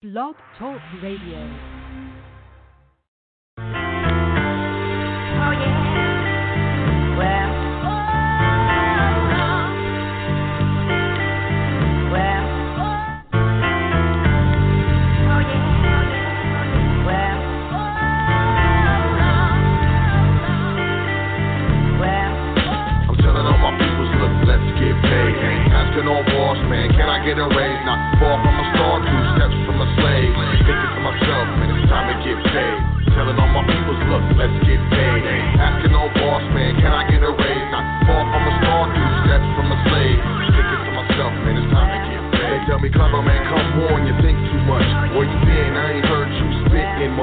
Blog Talk Radio. Oh yeah. Well. Well. Oh yeah. Well. Well. I'm telling all my peoples, look, let's get paid. Asking all boss, man, can I get a raise? Not far from a star, two Thinking to myself, man, it's time to get paid. Telling all my peoples, look, let's get paid. Asking all boss, man, can I get a raise? Not far from a star, two steps from a slave. Thinking to myself, man, it's time to get paid. They tell me, clever man, come on, you think too much. Where you been? I ain't heard you spit in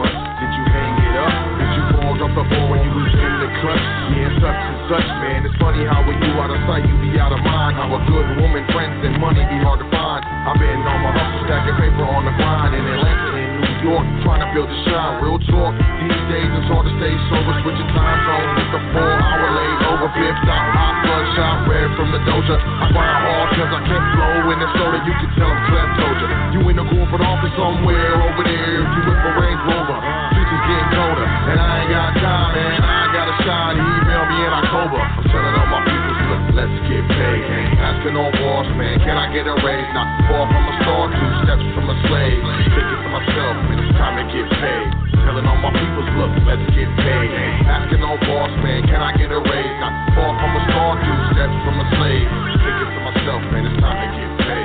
Fall the ball when you was in the clutch? Yeah, such and such, man. It's funny how when you out of sight, you be out of mind. How a good woman, friends, and money be hard to find. I've been on my hustle, stacking paper on the grind in Atlanta and New York, trying to build a shine. Real talk. These days it's hard to stay sober, switching time zones. It's a four hour late over fifth out, hot bloodshot, red from the doja. I grind hard cause I can't flow in the soda. You can tell I'm Clem told you. In the corporate office somewhere over there. You with the Range Rover. Getting colder, and I ain't got time, man. I ain't got a shot. Email me in October. I'm telling all my people, look, let's get paid. Asking all boss, man, can I get a raise? Not far from a star, two steps from a slave. Thinking to myself, man, it's time to get paid. Telling all my peoples, look, let's get paid. Asking all boss, man, can I get a raise? Not far from a star, two steps from a slave. Thinking to myself, man, it's time to get paid.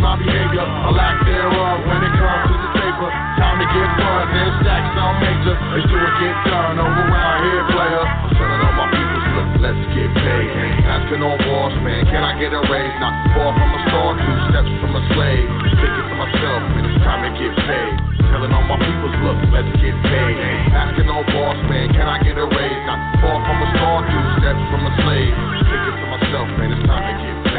my behavior, a lack thereof when it comes to the paper. Time to get fun, then stack some major. Let's do it, get done over around here, player. I'm telling all my people, look, let's get paid. Asking all boss, man, can I get a raise? Not far from a star, two steps from a slave. Thinking to myself, man, it's time to get paid. Telling all my people, look, let's get paid. Asking all boss, man, can I get a raise? Not far from a star, two steps from a slave. Thinking to myself, man, it's time to get paid.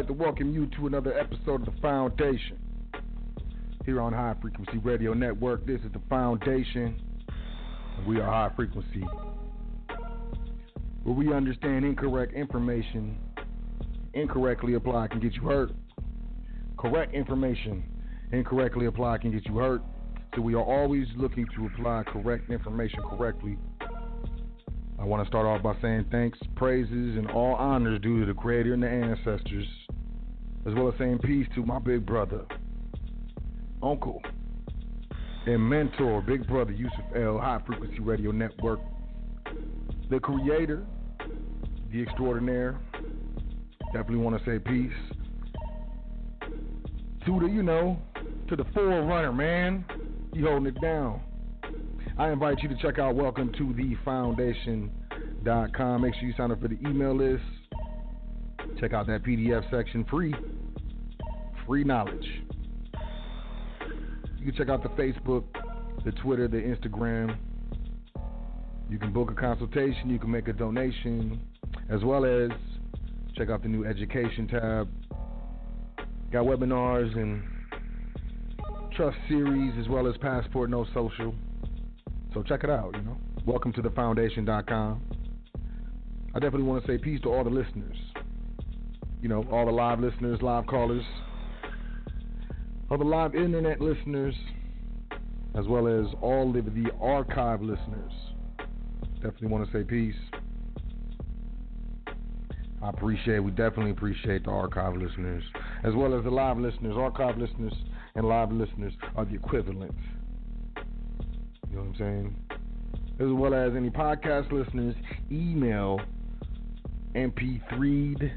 Like to welcome you to another episode of The Foundation. Here on High Frequency Radio Network, this is The Foundation. We are high frequency. Where we understand incorrect information incorrectly applied can get you hurt. Correct information incorrectly applied can get you hurt. So we are always looking to apply correct information correctly I want to start off by saying thanks, praises, and all honors due to the Creator and the ancestors, as well as saying peace to my big brother, uncle, and mentor, big brother Yusuf El. High Frequency Radio Network, the creator, the extraordinaire. Definitely want to say peace to the, you know, to the forerunner, man. You holding it down. I invite you to check out welcome to the foundation.com. Make sure you sign up for the email list. Check out that PDF section free. Free knowledge. You can check out the Facebook, the Twitter, the Instagram. You can book a consultation, you can make a donation, as well as check out the new education tab. Got webinars and trust series as well as passport no social. So check it out, you know. Welcome to the foundation.com. I definitely want to say peace to all the listeners. You know, all the live listeners, live callers, the live internet listeners, as well as all of the archive listeners. Definitely want to say peace. I appreciate, we definitely appreciate the archive listeners, as well as the live listeners. Archive listeners and live listeners are the equivalent. You know what I'm saying? As well as any podcast listeners, email MP3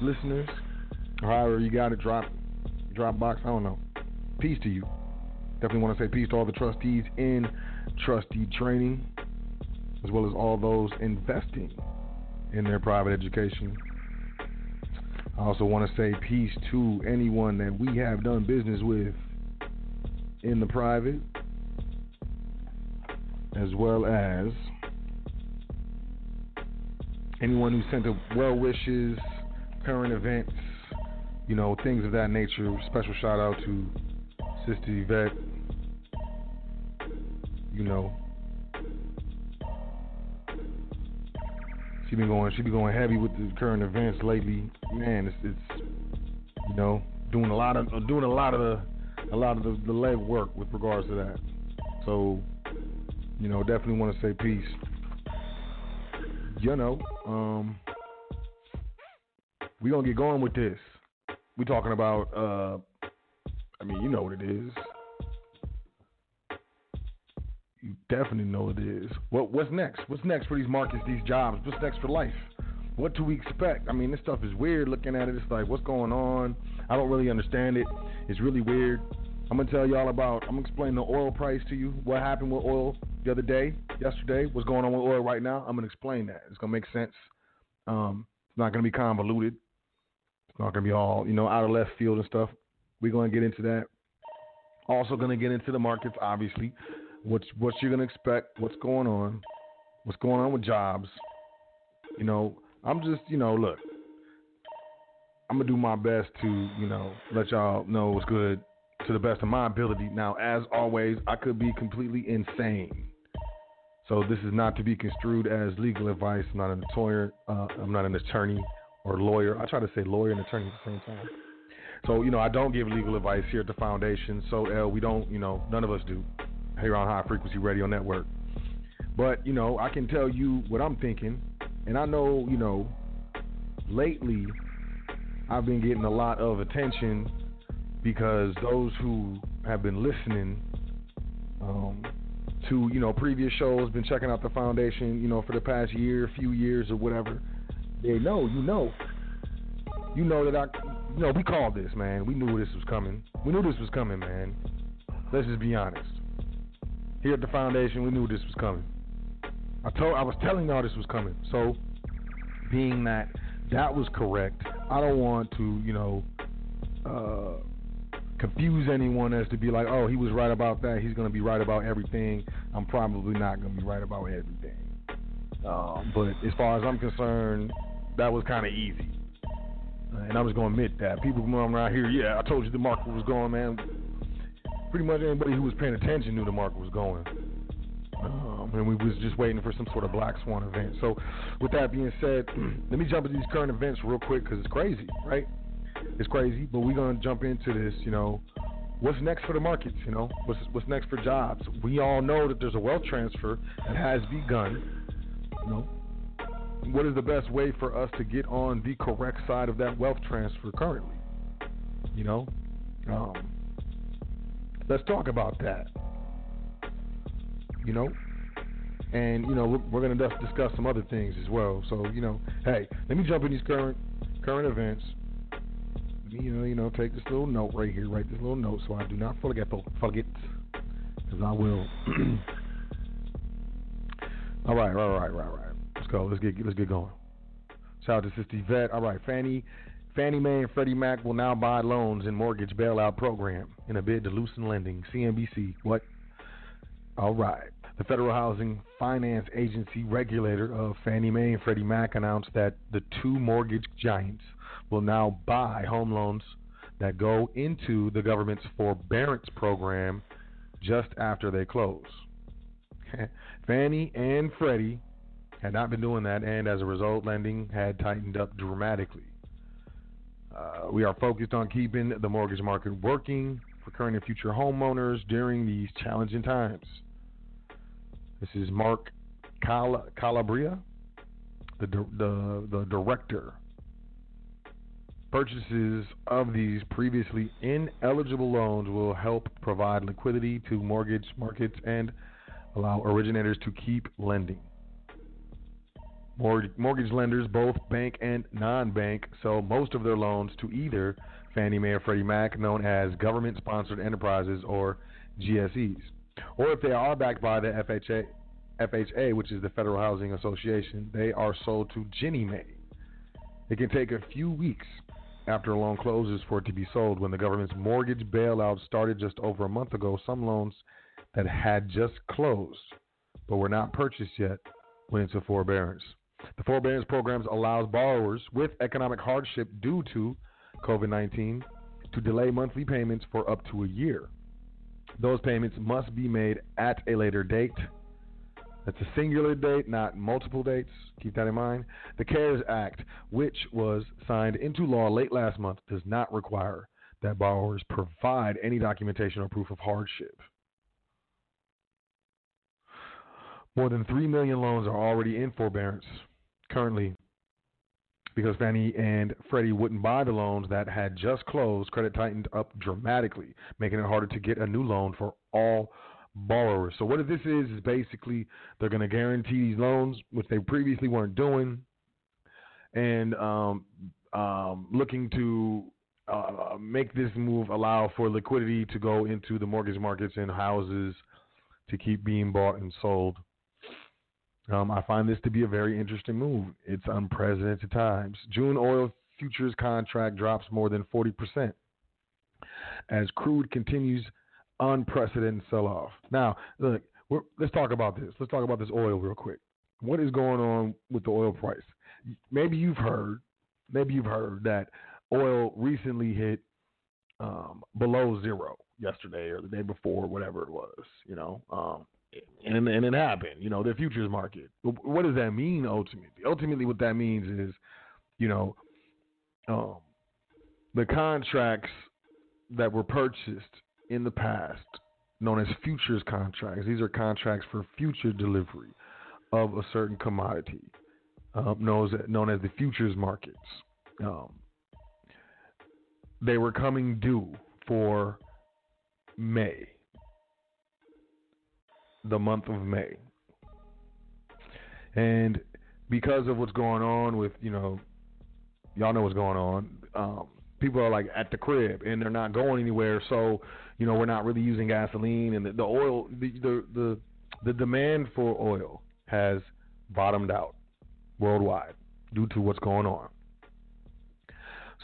listeners, however you got it, drop Dropbox. I don't know. Peace to you. Definitely want to say peace to all the trustees in trustee training, as well as all those investing in their private education. I also want to say peace to anyone that we have done business with in the private, as well as anyone who sent well wishes, current events, you know, things of that nature. Special shout out to Sister Yvette. You know, she been going, she be going heavy with the current events lately. Man, it's, it's you know, doing a lot of doing a lot of the a lot of the, the leg work with regards to that. So, you know, definitely want to say peace. You know, um, we gonna get going with this. We talking about, uh, I mean, you know what it is. You definitely know what it is. What what's next? What's next for these markets, these jobs? What's next for life? What do we expect? I mean, this stuff is weird. Looking at it, it's like, what's going on? I don't really understand it. It's really weird. I'm gonna tell y'all about. I'm gonna explain the oil price to you. What happened with oil the other day, yesterday? What's going on with oil right now? I'm gonna explain that. It's gonna make sense. Um, it's not gonna be convoluted. It's not gonna be all you know out of left field and stuff. We're gonna get into that. Also gonna get into the markets, obviously. What's what you're gonna expect? What's going on? What's going on with jobs? You know, I'm just you know look. I'm gonna do my best to you know let y'all know what's good to the best of my ability. Now, as always, I could be completely insane. So this is not to be construed as legal advice. I'm not an attorney. Uh, I'm not an attorney or lawyer. I try to say lawyer and attorney at the same time. So, you know, I don't give legal advice here at the foundation. So, L, we don't, you know, none of us do here on High Frequency Radio Network. But, you know, I can tell you what I'm thinking. And I know, you know, lately I've been getting a lot of attention because those who have been listening um, to, you know, previous shows, been checking out the foundation, you know, for the past year, few years or whatever, they know, you know. You know that I, you know, we called this, man. We knew this was coming. We knew this was coming, man. Let's just be honest. Here at the foundation, we knew this was coming. I told, I was telling y'all this was coming. So, being that that was correct, I don't want to, you know, uh, confuse anyone as to be like, oh, he was right about that. He's going to be right about everything. I'm probably not going to be right about everything. Um, but as far as I'm concerned, that was kind of easy. And I was going to admit that. People come around here, yeah, I told you the market was going, man. Pretty much anybody who was paying attention knew the market was going. Um, and we was just waiting for some sort of black swan event. So, with that being said, let me jump into these current events real quick because it's crazy, right? It's crazy, but we're gonna jump into this. You know, what's next for the markets? You know, what's what's next for jobs? We all know that there's a wealth transfer that has begun. You know, what is the best way for us to get on the correct side of that wealth transfer currently? You know, um, let's talk about that. You know, and you know we're, we're going to discuss some other things as well. So you know, hey, let me jump in these current current events. You know, you know, take this little note right here, write this little note so I do not forget forget, because I will. all right, all right, all right, all right. Let's go. Let's get let's get going. Shout out to Sister Vet. All right, Fannie, Fannie Mae and Freddie Mac will now buy loans in mortgage bailout program in a bid to loosen lending. CNBC. What? All right. The Federal Housing Finance Agency regulator of Fannie Mae and Freddie Mac announced that the two mortgage giants will now buy home loans that go into the government's forbearance program just after they close. Fannie and Freddie had not been doing that, and as a result, lending had tightened up dramatically. Uh, we are focused on keeping the mortgage market working for current and future homeowners during these challenging times. This is Mark Cal- Calabria, the, the, the director. Purchases of these previously ineligible loans will help provide liquidity to mortgage markets and allow originators to keep lending. Mortgage lenders, both bank and non bank, sell most of their loans to either Fannie Mae or Freddie Mac, known as government sponsored enterprises or GSEs. Or if they are backed by the FHA, FHA, which is the Federal Housing Association, they are sold to Ginnie Mae. It can take a few weeks after a loan closes for it to be sold. When the government's mortgage bailout started just over a month ago, some loans that had just closed but were not purchased yet went into forbearance. The forbearance programs allows borrowers with economic hardship due to COVID-19 to delay monthly payments for up to a year. Those payments must be made at a later date. That's a singular date, not multiple dates. Keep that in mind. The CARES Act, which was signed into law late last month, does not require that borrowers provide any documentation or proof of hardship. More than 3 million loans are already in forbearance currently because Fannie and Freddie wouldn't buy the loans that had just closed. Credit tightened up dramatically, making it harder to get a new loan for all borrowers. So what this is is basically they're going to guarantee these loans, which they previously weren't doing, and um, um, looking to uh, make this move allow for liquidity to go into the mortgage markets and houses to keep being bought and sold. Um, I find this to be a very interesting move. It's unprecedented times. June oil futures contract drops more than 40% as crude continues unprecedented sell off. Now, look, let's talk about this. Let's talk about this oil real quick. What is going on with the oil price? Maybe you've heard, maybe you've heard that oil recently hit um, below zero yesterday or the day before, whatever it was. You know, um, and and it happened. You know, the futures market. What does that mean ultimately? Ultimately, what that means is, you know, um, the contracts that were purchased in the past, known as futures contracts, these are contracts for future delivery of a certain commodity, um, known, as, known as the futures markets. Um, they were coming due for May, the month of May. And because of what's going on with, you know, y'all know what's going on. Um, people are like at the crib and they're not going anywhere, so you know we're not really using gasoline and the, the oil, the, the the the demand for oil has bottomed out worldwide due to what's going on.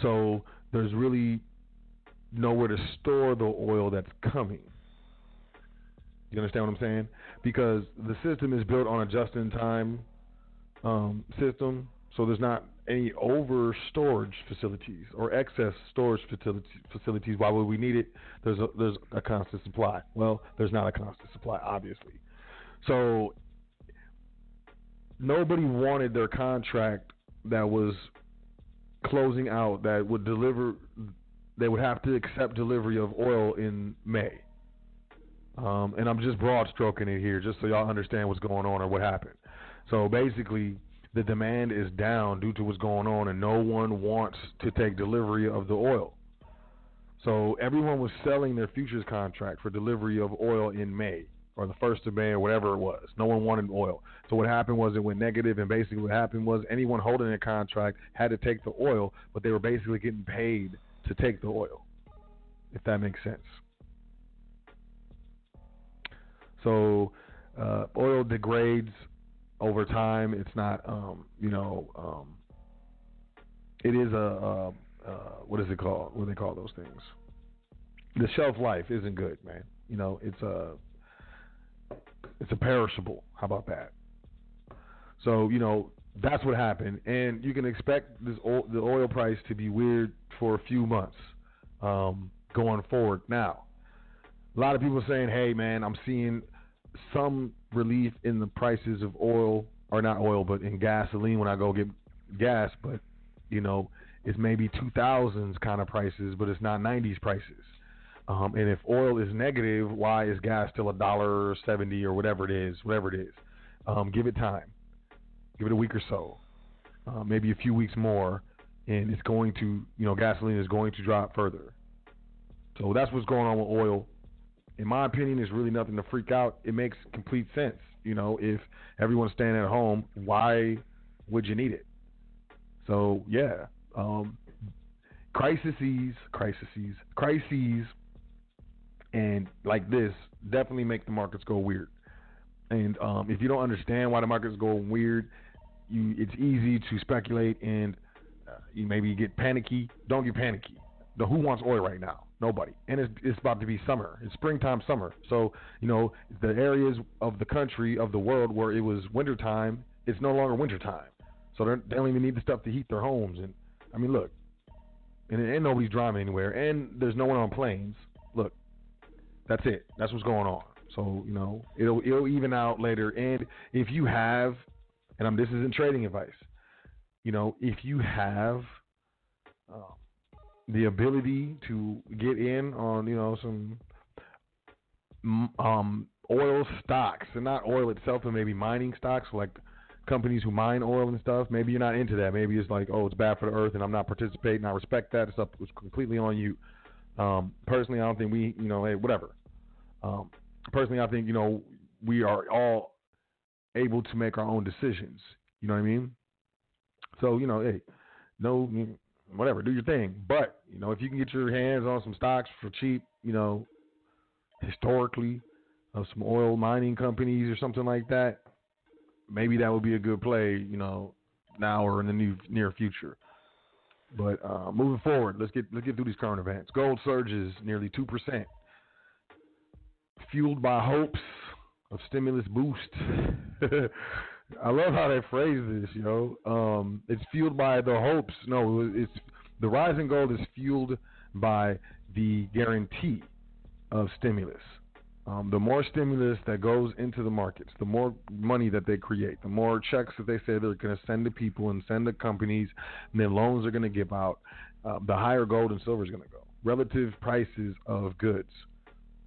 So there's really nowhere to store the oil that's coming. You understand what I'm saying? Because the system is built on a just-in-time um, system, so there's not any over storage facilities or excess storage facilities. Why would we need it? There's a, there's a constant supply. Well, there's not a constant supply, obviously. So nobody wanted their contract that was closing out that would deliver. They would have to accept delivery of oil in May. Um, and I'm just broad stroking it here, just so y'all understand what's going on or what happened. So basically, the demand is down due to what's going on, and no one wants to take delivery of the oil. So everyone was selling their futures contract for delivery of oil in May or the first of May or whatever it was. No one wanted oil. So what happened was it went negative, and basically what happened was anyone holding a contract had to take the oil, but they were basically getting paid to take the oil, if that makes sense. So uh, oil degrades over time. It's not, um, you know, um, it is a, a, a what is it called? What do they call those things? The shelf life isn't good, man. You know, it's a it's a perishable. How about that? So you know that's what happened, and you can expect this oil, the oil price to be weird for a few months um, going forward. Now, a lot of people saying, "Hey, man, I'm seeing some relief in the prices of oil, or not oil, but in gasoline when I go get gas. But you know, it's maybe 2000s kind of prices, but it's not 90s prices. Um, and if oil is negative, why is gas still a dollar seventy or whatever it is? Whatever it is, um, give it time, give it a week or so, uh, maybe a few weeks more, and it's going to, you know, gasoline is going to drop further. So that's what's going on with oil in my opinion, is really nothing to freak out. It makes complete sense. You know, if everyone's staying at home, why would you need it? So yeah, um, crises, crises, crises, and like this definitely make the markets go weird. And um, if you don't understand why the markets go weird, you, it's easy to speculate and uh, you maybe get panicky. Don't get panicky. The who wants oil right now? Nobody. And it's, it's about to be summer. It's springtime, summer. So, you know, the areas of the country, of the world where it was wintertime, it's no longer wintertime. So they don't even need the stuff to heat their homes. And, I mean, look, and, and nobody's driving anywhere. And there's no one on planes. Look, that's it. That's what's going on. So, you know, it'll, it'll even out later. And if you have, and I'm, this isn't trading advice, you know, if you have, um, the ability to get in on you know some um, oil stocks and not oil itself, but maybe mining stocks like companies who mine oil and stuff. Maybe you're not into that. Maybe it's like, oh, it's bad for the earth, and I'm not participating. I respect that. It's up. It's completely on you. Um, personally, I don't think we, you know, hey, whatever. Um, personally, I think you know we are all able to make our own decisions. You know what I mean? So you know, hey, no, whatever, do your thing. But you know, if you can get your hands on some stocks for cheap, you know, historically, of some oil mining companies or something like that, maybe that would be a good play. You know, now or in the new, near future. But uh, moving forward, let's get let's get through these current events. Gold surges nearly two percent, fueled by hopes of stimulus boost. I love how they phrase this, yo. Um, it's fueled by the hopes. No, it's the rise in gold is fueled by the guarantee of stimulus. Um, the more stimulus that goes into the markets, the more money that they create, the more checks that they say they're going to send to people and send to companies, and then loans are going to give out, uh, the higher gold and silver is going to go. Relative prices of goods,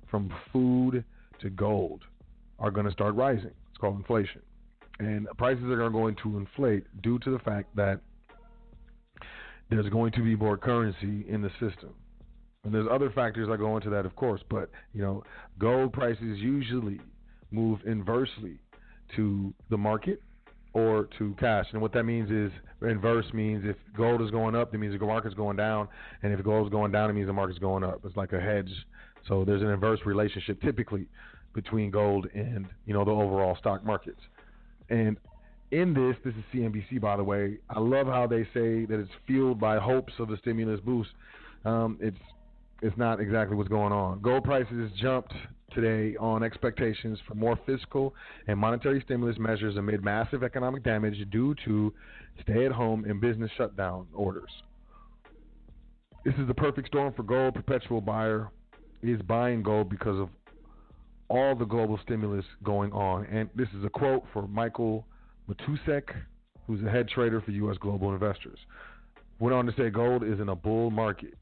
from food to gold, are going to start rising. It's called inflation. And prices are going to inflate due to the fact that there's going to be more currency in the system. And there's other factors that go into that, of course, but you know, gold prices usually move inversely to the market or to cash. And what that means is inverse means if gold is going up, that means the market's going down, and if gold is going down, it means the market's going up. It's like a hedge. So there's an inverse relationship typically between gold and you know the overall stock markets. And in this, this is CNBC by the way. I love how they say that it's fueled by hopes of the stimulus boost. Um, it's it's not exactly what's going on. Gold prices jumped today on expectations for more fiscal and monetary stimulus measures amid massive economic damage due to stay at home and business shutdown orders. This is the perfect storm for gold. Perpetual buyer is buying gold because of all the global stimulus going on. And this is a quote for Michael Matousek, who's the head trader for U.S. Global Investors. Went on to say gold is in a bull market.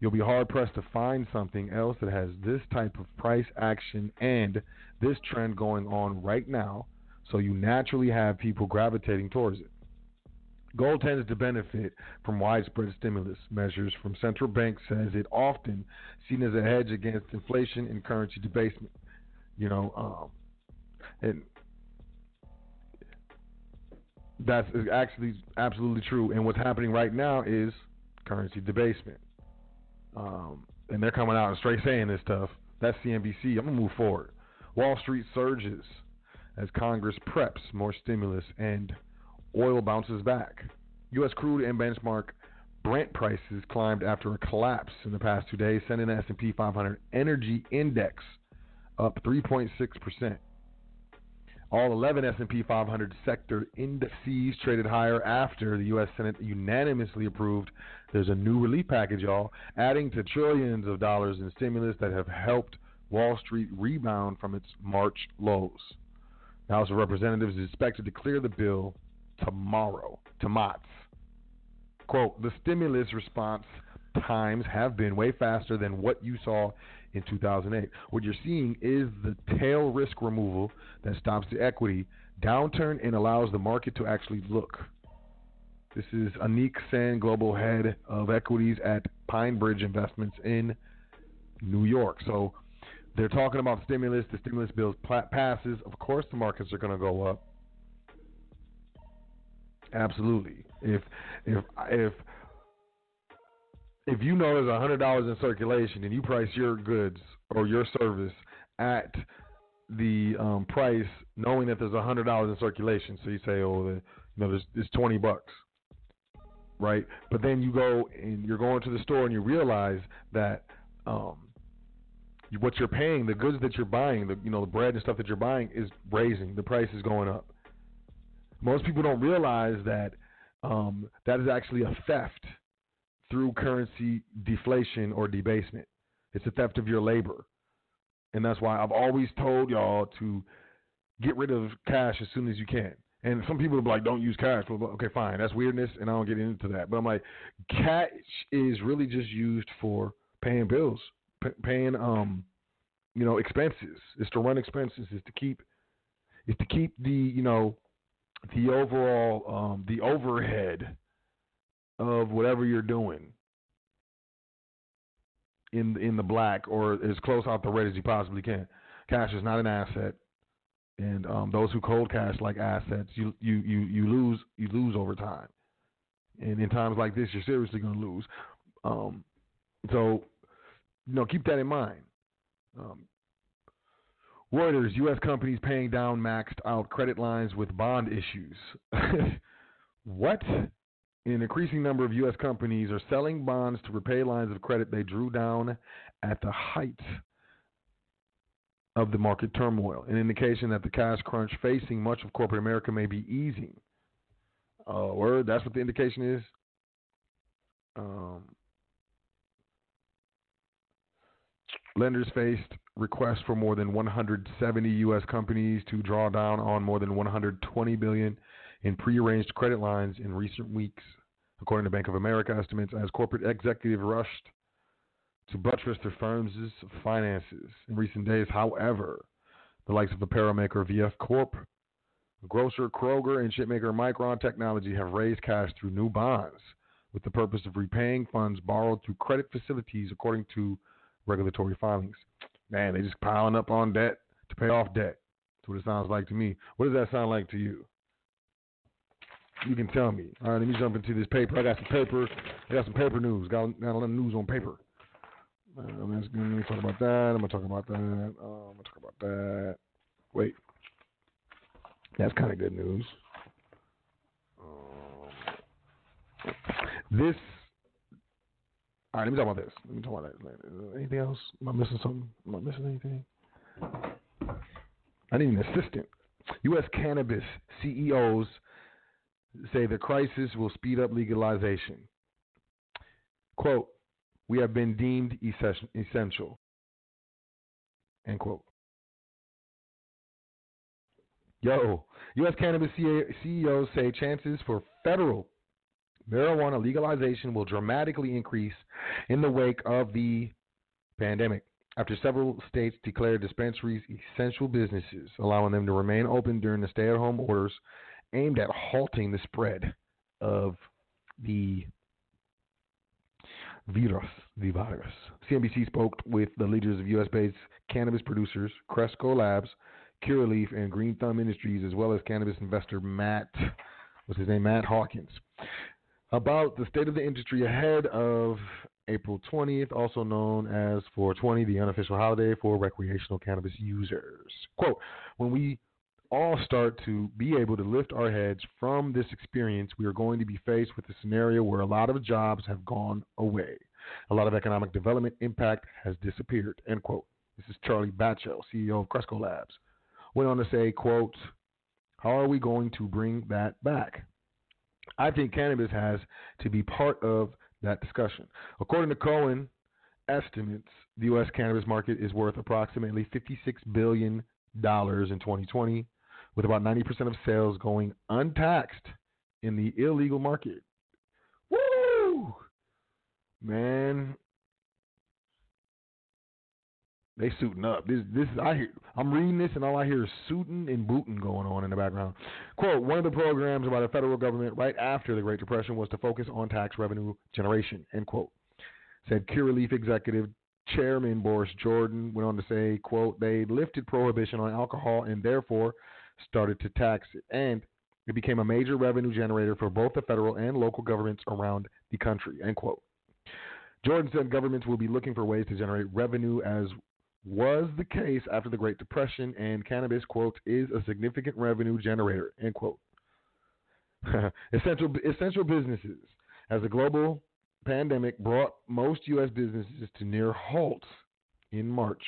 You'll be hard pressed to find something else that has this type of price action and this trend going on right now, so you naturally have people gravitating towards it. Gold tends to benefit from widespread stimulus measures from central banks, as it often seen as a hedge against inflation and currency debasement. You know, um, and that's actually absolutely true. And what's happening right now is currency debasement. Um, and they're coming out and straight saying this stuff. That's CNBC. I'm gonna move forward. Wall Street surges as Congress preps more stimulus and oil bounces back. U.S. crude and benchmark Brent prices climbed after a collapse in the past two days, sending the S&P 500 Energy Index up 3.6 percent. All 11 S&P 500 sector indices traded higher after the U.S. Senate unanimously approved there's a new relief package, y'all, adding to trillions of dollars in stimulus that have helped Wall Street rebound from its March lows. The House of Representatives is expected to clear the bill tomorrow. Tomats. Quote, the stimulus response times have been way faster than what you saw in 2008. What you're seeing is the tail risk removal that stops the equity downturn and allows the market to actually look. This is Anik Sen, global head of equities at PineBridge Investments in New York. So they're talking about stimulus. The stimulus bill passes. Of course, the markets are going to go up. Absolutely. If if if if you know there's a hundred dollars in circulation and you price your goods or your service at the um, price, knowing that there's a hundred dollars in circulation, so you say, oh, the, you know, there's it's twenty bucks, right? But then you go and you're going to the store and you realize that um, what you're paying, the goods that you're buying, the you know the bread and stuff that you're buying is raising. The price is going up. Most people don't realize that um, that is actually a theft through currency deflation or debasement. It's a theft of your labor. And that's why I've always told y'all to get rid of cash as soon as you can. And some people are like, don't use cash. Okay, fine. That's weirdness, and I don't get into that. But I'm like, cash is really just used for paying bills, p- paying, um, you know, expenses. It's to run expenses. It's to keep, it's to keep the, you know, the overall, um, the overhead of whatever you're doing in in the black or as close out the red as you possibly can. Cash is not an asset and um, those who cold cash like assets, you you you you lose you lose over time, and in times like this, you're seriously going to lose. Um, so, you know, keep that in mind. Um, Reuters: U.S. companies paying down maxed out credit lines with bond issues. what? An increasing number of U.S. companies are selling bonds to repay lines of credit they drew down at the height of the market turmoil, an indication that the cash crunch facing much of corporate America may be easing. Uh, word, that's what the indication is. Um, Lenders faced requests for more than 170 U.S. companies to draw down on more than 120 billion in prearranged credit lines in recent weeks, according to Bank of America estimates, as corporate executives rushed to buttress their firms' finances in recent days. However, the likes of apparel maker VF Corp, grocer Kroger, and shipmaker Micron Technology have raised cash through new bonds with the purpose of repaying funds borrowed through credit facilities, according to regulatory filings. Man, they just piling up on debt to pay off debt. That's what it sounds like to me. What does that sound like to you? You can tell me. All right, let me jump into this paper. I got some paper. I got some paper news. Got, got a lot of news on paper. Uh, let's, let me talk about that. I'm gonna talk about that. Uh, I'm gonna talk about that. Wait, that's kind of good news. Um, this. All right, let me talk about this. Let me talk about that. Anything else? Am I missing something? Am I missing anything? I need an assistant. U.S. cannabis CEOs say the crisis will speed up legalization. Quote, we have been deemed essential. End quote. Yo, U.S. cannabis CEOs say chances for federal marijuana legalization will dramatically increase in the wake of the pandemic after several states declared dispensaries essential businesses, allowing them to remain open during the stay at home orders aimed at halting the spread of the virus. The virus. CNBC spoke with the leaders of U.S. based cannabis producers, Cresco Labs, Curaleaf, and Green Thumb Industries, as well as cannabis investor Matt, what's his name, Matt Hawkins, about the state of the industry ahead of April 20th, also known as 420, the unofficial holiday for recreational cannabis users. Quote, when we all start to be able to lift our heads from this experience, we are going to be faced with a scenario where a lot of jobs have gone away. A lot of economic development impact has disappeared. End quote. This is Charlie Bachtell, CEO of Cresco Labs. Went on to say, quote, how are we going to bring that back? I think cannabis has to be part of that discussion. According to Cowen estimates, the U.S. cannabis market is worth approximately $56 billion in 2020, with about 90% of sales going untaxed in the illegal market. Woo! Man, they suiting up. This this I hear I'm reading this and all I hear is suiting and booting going on in the background. Quote, one of the programs by the federal government right after the Great Depression was to focus on tax revenue generation, end quote. Said Curaleaf executive chairman Boris Jordan went on to say, quote, they lifted prohibition on alcohol and therefore started to tax it. And it became a major revenue generator for both the federal and local governments around the country, end quote. Jordan said governments will be looking for ways to generate revenue as was the case after the Great Depression, and cannabis, quote, is a significant revenue generator, end quote. essential, essential businesses. As the global pandemic brought most U.S. businesses to near halt in March,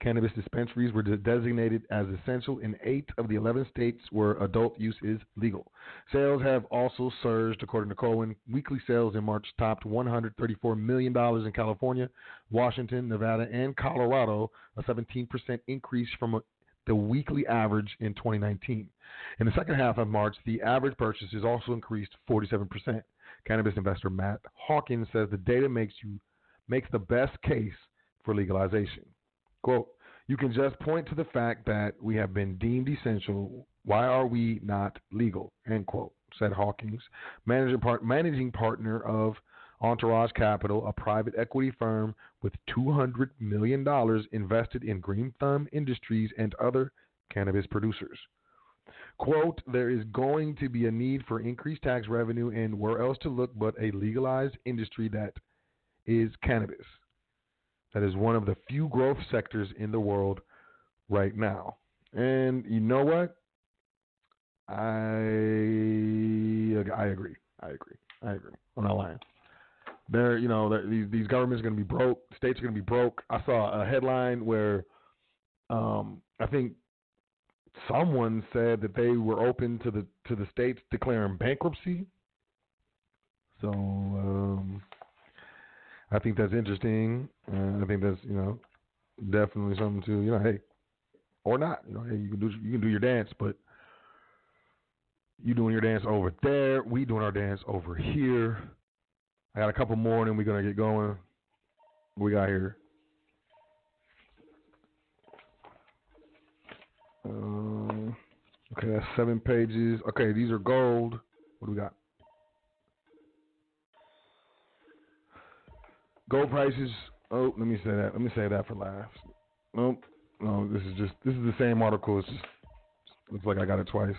Cannabis dispensaries were designated as essential in eight of the 11 states where adult use is legal. Sales have also surged, according to Cowen. Weekly sales in March topped $134 million in California, Washington, Nevada, and Colorado, a 17% increase from the weekly average in 2019. In the second half of March, the average purchases also increased 47%. Cannabis investor Matt Hawkins says the data makes you makes the best case for legalization. Quote, you can just point to the fact that we have been deemed essential. Why are we not legal? End quote, said Hawkins, managing, part, managing partner of Entourage Capital, a private equity firm with $200 million invested in Green Thumb Industries and other cannabis producers. Quote, there is going to be a need for increased tax revenue and where else to look but a legalized industry that is cannabis. That is one of the few growth sectors in the world right now. And you know what? I I agree. I agree. I agree. I'm not lying. There, you know, these these governments are going to be broke. States are going to be broke. I saw a headline where, um, I think someone said that they were open to the to the states declaring bankruptcy. So um, I think that's interesting. Uh, I think that's you know definitely something to you know hey or not you know hey you can do you can do your dance, but you doing your dance over there, we doing our dance over here. I got a couple more, and then we're gonna get going. We got here. Um, okay, that's seven pages. Okay, these are gold. What do we got? Gold prices. Oh, let me say that. Let me say that for last. Nope. No, this is just this is the same article. It's just looks like I got it twice.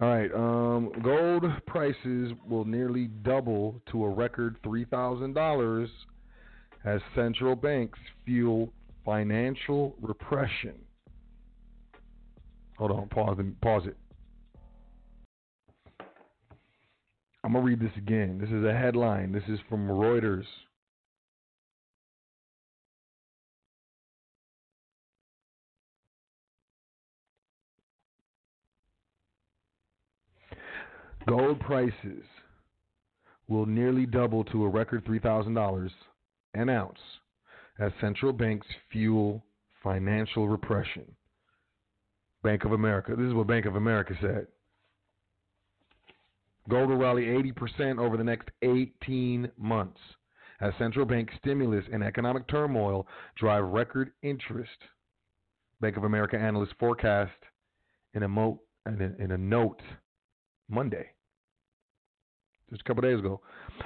All right. Um, gold prices will nearly double to a record three thousand dollars as central banks fuel financial repression. Hold on. Pause. and Pause it. I'm gonna read this again. This is a headline. This is from Reuters. Gold prices will nearly double to a record $3,000 an ounce as central banks fuel financial repression. Bank of America. This is what Bank of America said. Gold will rally 80% over the next 18 months as central bank stimulus and economic turmoil drive record interest. Bank of America analysts forecast in a, mo- in a, in a note Monday just a couple days ago.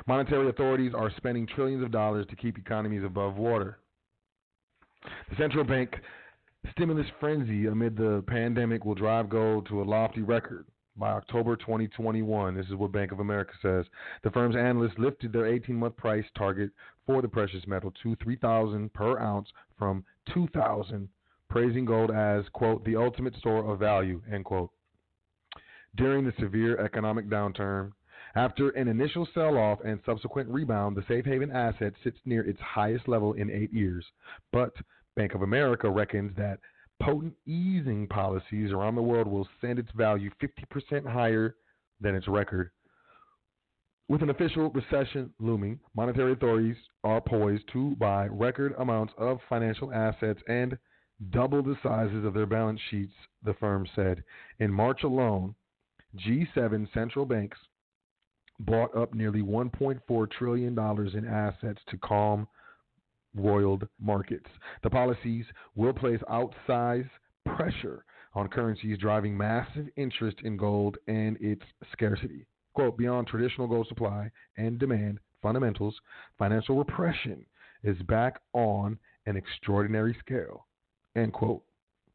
Monetary authorities are spending trillions of dollars to keep economies above water. The central bank stimulus frenzy amid the pandemic will drive gold to a lofty record by October 2021. This is what Bank of America says. The firm's analysts lifted their 18-month price target for the precious metal to 3,000 per ounce from 2,000, praising gold as quote the ultimate store of value end quote. During the severe economic downturn, after an initial sell off and subsequent rebound, the safe haven asset sits near its highest level in eight years. But Bank of America reckons that potent easing policies around the world will send its value 50% higher than its record. With an official recession looming, monetary authorities are poised to buy record amounts of financial assets and double the sizes of their balance sheets, the firm said. In March alone, G7 central banks bought up nearly $1.4 trillion in assets to calm roiled markets. The policies will place outsized pressure on currencies, driving massive interest in gold and its scarcity. Quote, beyond traditional gold supply and demand fundamentals, financial repression is back on an extraordinary scale. End quote.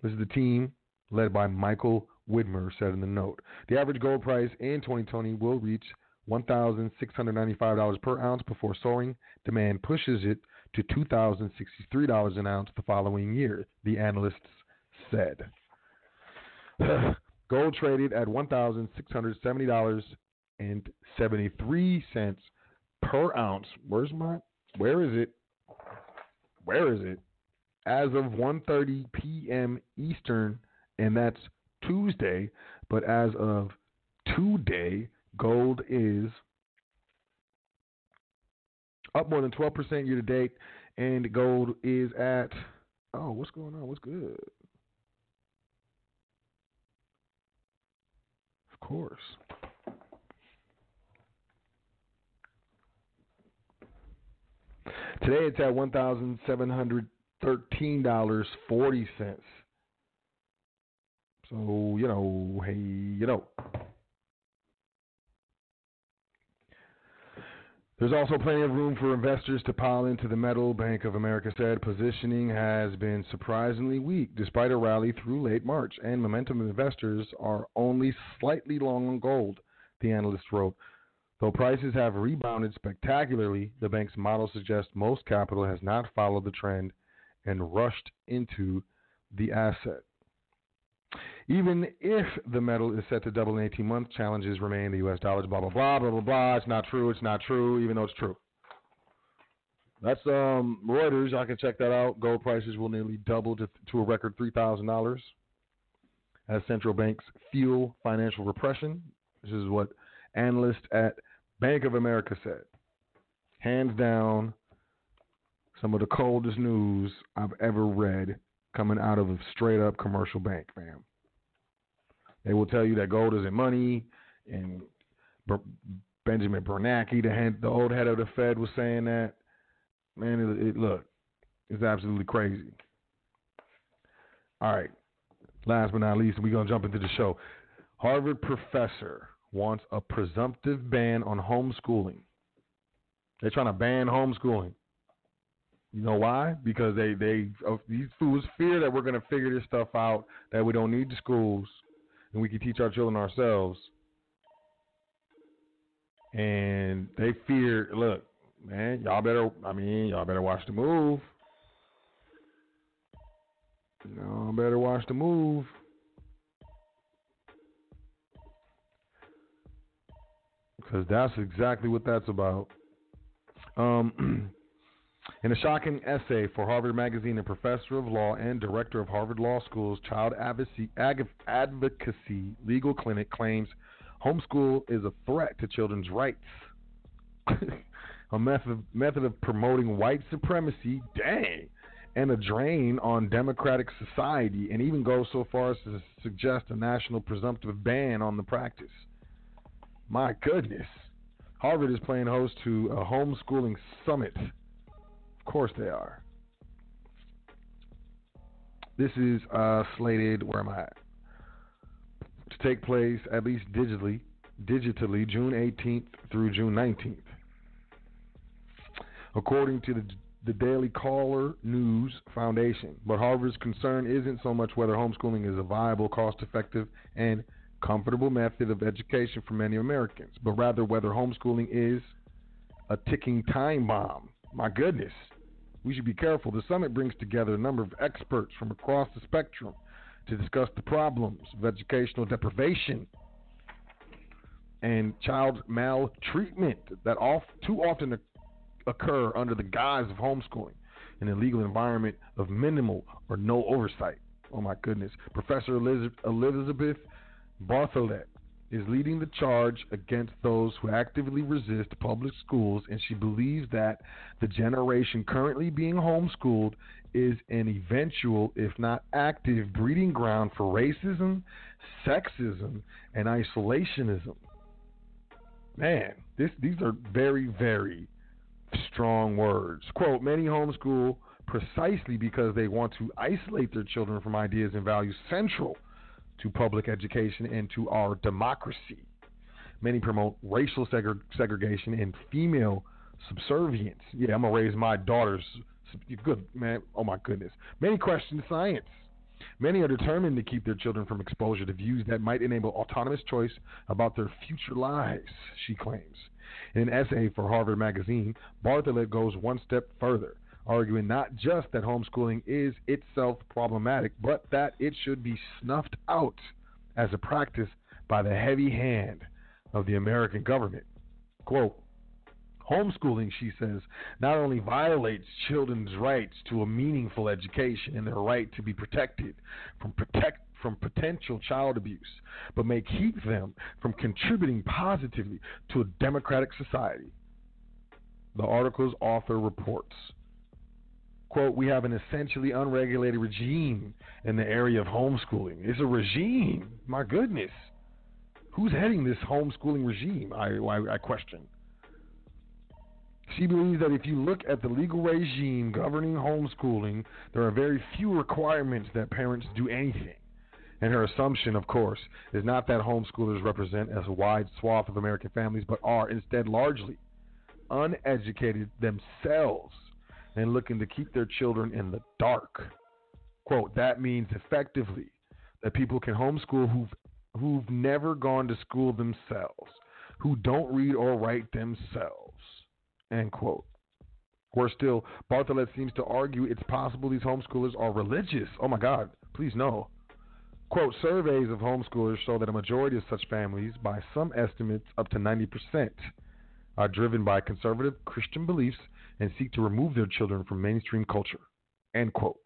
This is the team led by Michael Widmer said in the note. The average gold price in 2020 will reach $1,695 per ounce before soaring. Demand pushes it to $2,063 an ounce the following year, the analysts said. Gold traded at $1,670.73 per ounce. Where's my where is it? Where is it? As of 1:30 p.m. Eastern, and that's Tuesday, but as of today, Gold is up more than 12% year to date, and gold is at, oh, what's going on? What's good? Of course. Today it's at one thousand seven hundred thirteen dollars forty cents. So you know, hey, you know. There's also plenty of room for investors to pile into the metal, Bank of America said. Positioning has been surprisingly weak despite a rally through late March, and momentum investors are only slightly long on gold, the analyst wrote. Though prices have rebounded spectacularly, the bank's model suggests most capital has not followed the trend and rushed into the asset. Even if the metal is set to double in 18 months, challenges remain. The U.S. dollar blah, blah, blah, blah, blah, blah. It's not true. It's not true, even though it's true. That's um, Reuters. I can check that out. Gold prices will nearly double to, to a record $3,000 as central banks fuel financial repression. This is what analysts at Bank of America said. hands down, some of the coldest news I've ever read coming out of a straight up commercial bank, fam. They will tell you that gold isn't money, and Benjamin Bernanke, the, head, the old head of the Fed, was saying that. Man, it, it look, it's absolutely crazy. All right, last but not least, we're gonna jump into the show. Harvard professor wants a presumptive ban on homeschooling. They're trying to ban homeschooling. You know why? Because they they uh, these fools fear that we're going to figure this stuff out that we don't need the schools and we can teach our children ourselves. And they fear, look, man, y'all better I mean, y'all better watch the move. Y'all better watch the move. Because that's exactly what that's about. Um, in a shocking essay for Harvard Magazine, a professor of law and director of Harvard Law School's Child Advocacy, Advocacy Legal Clinic claims homeschool is a threat to children's rights. a method, method of promoting white supremacy, dang, and a drain on democratic society, and even goes so far as to suggest a national presumptive ban on the practice. My goodness. Harvard is playing host to a homeschooling summit. Of course they are. This is uh, slated, where am I? To take place at least digitally, digitally June 18th through June 19th. According to the, the Daily Caller News Foundation, but Harvard's concern isn't so much whether homeschooling is a viable, cost effective, and comfortable method of education for many Americans, but rather whether homeschooling is a ticking time bomb. My goodness, we should be careful. The summit brings together a number of experts from across the spectrum to discuss the problems of educational deprivation and child maltreatment that too often occur under the guise of homeschooling in a legal environment of minimal or no oversight. Oh my goodness. Professor Elizabeth Bartholet is leading the charge against those who actively resist public schools, and she believes that the generation currently being homeschooled is an eventual, if not active, breeding ground for racism, sexism, and isolationism. Man, this, these are very, very strong words. Quote, many homeschool precisely because they want to isolate their children from ideas and values central to public education and to our democracy. Many promote racial segre- segregation and female subservience. Yeah, I'm gonna raise my daughters. Good man. Oh my goodness. Many question science. Many are determined to keep their children from exposure to views that might enable autonomous choice about their future lives, she claims. In an essay for Harvard Magazine, Bartholet goes one step further arguing not just that homeschooling is itself problematic, but that it should be snuffed out as a practice by the heavy hand of the American government. Quote, Homeschooling, she says, not only violates children's rights to a meaningful education and their right to be protected from protect from potential child abuse, but may keep them from contributing positively to a democratic society. The article's author reports quote, we have an essentially unregulated regime in the area of homeschooling. It's a regime. My goodness. Who's heading this homeschooling regime? I, I, I question. She believes that if you look at the legal regime governing homeschooling, there are very few requirements that parents do anything. And her assumption, of course, is not that homeschoolers represent as a wide swath of American families, but are instead largely uneducated themselves and looking to keep their children in the dark. Quote, that means effectively that people can homeschool who've, who've never gone to school themselves, who don't read or write themselves. End quote. Worse still, Bartholet seems to argue it's possible these homeschoolers are religious. Oh my God, please no. Quote, surveys of homeschoolers show that a majority of such families, by some estimates up to 90%, are driven by conservative Christian beliefs and seek to remove their children from mainstream culture. End quote.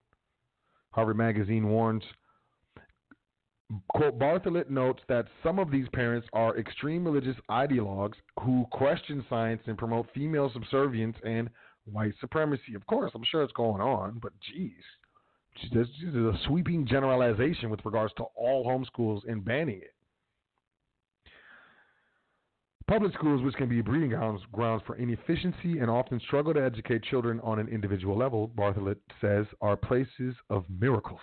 Harvard Magazine warns Quote, Bartholet notes that some of these parents are extreme religious ideologues who question science and promote female subservience and white supremacy. Of course, I'm sure it's going on, but geez, this is a sweeping generalization with regards to all homeschools and banning it. Public schools, which can be breeding grounds, grounds for inefficiency and often struggle to educate children on an individual level, Bartholet says, are places of miracles.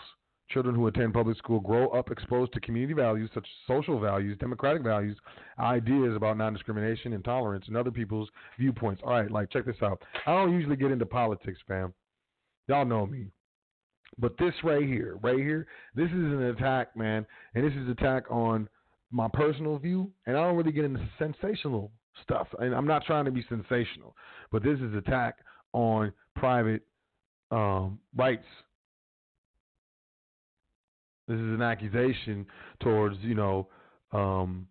Children who attend public school grow up exposed to community values such as social values, democratic values, ideas about non discrimination and tolerance, and other people's viewpoints. All right, like, check this out. I don't usually get into politics, fam. Y'all know me. But this right here, right here, this is an attack, man. And this is an attack on my personal view. And I don't really get into sensational stuff. And I'm not trying to be sensational. But this is attack on private um, rights this is an accusation towards you know um,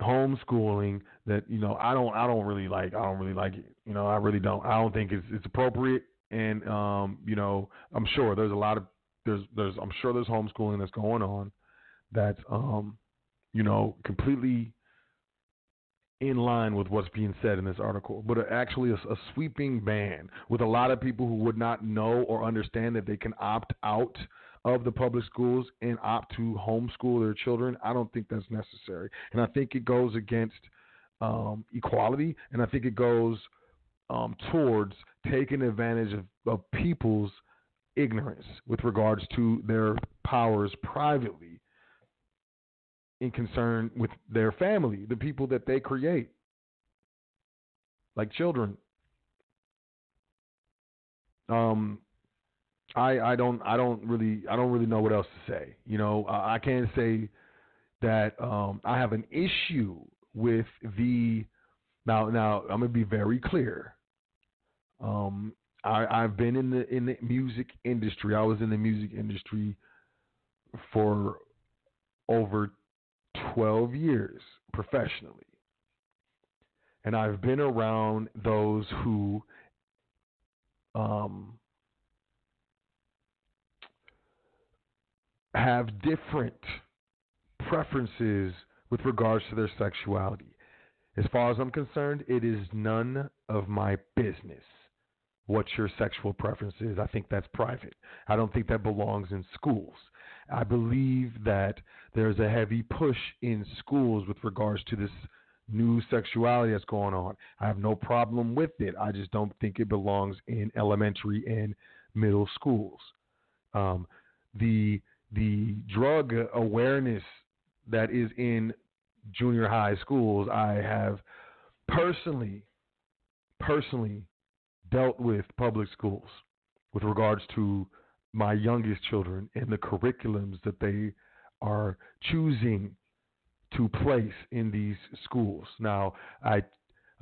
homeschooling that you know I don't I don't really like I don't really like it. You know I really don't. I don't think it's it's appropriate. And um, you know I'm sure there's a lot of there's there's I'm sure there's homeschooling that's going on that's um you know completely in line with what's being said in this article, but actually a, a, sweeping ban with a lot of people who would not know or understand that they can opt out of the public schools and opt to homeschool their children, I don't think that's necessary. And I think it goes against um, equality, and I think it goes um, towards taking advantage of, of people's ignorance with regards to their powers privately in concern with their family, the people that they create, like children. Um, I I don't I don't really I don't really know what else to say. You know, uh, I can't say that um, I have an issue with the now now I'm gonna be very clear. Um, I I've been in the in the music industry. I was in the music industry for over 12 years professionally. And I've been around those who um, have different preferences with regards to their sexuality. As far as I'm concerned, it is none of my business what your sexual preference is. I think that's private. I don't think that belongs in schools. I believe that there's a heavy push in schools with regards to this new sexuality that's going on. I have no problem with it. I just don't think it belongs in elementary and middle schools. Um, the the drug awareness that is in junior high schools, I have personally, personally dealt with public schools with regards to my youngest children and the curriculums that they are choosing to place in these schools. Now, I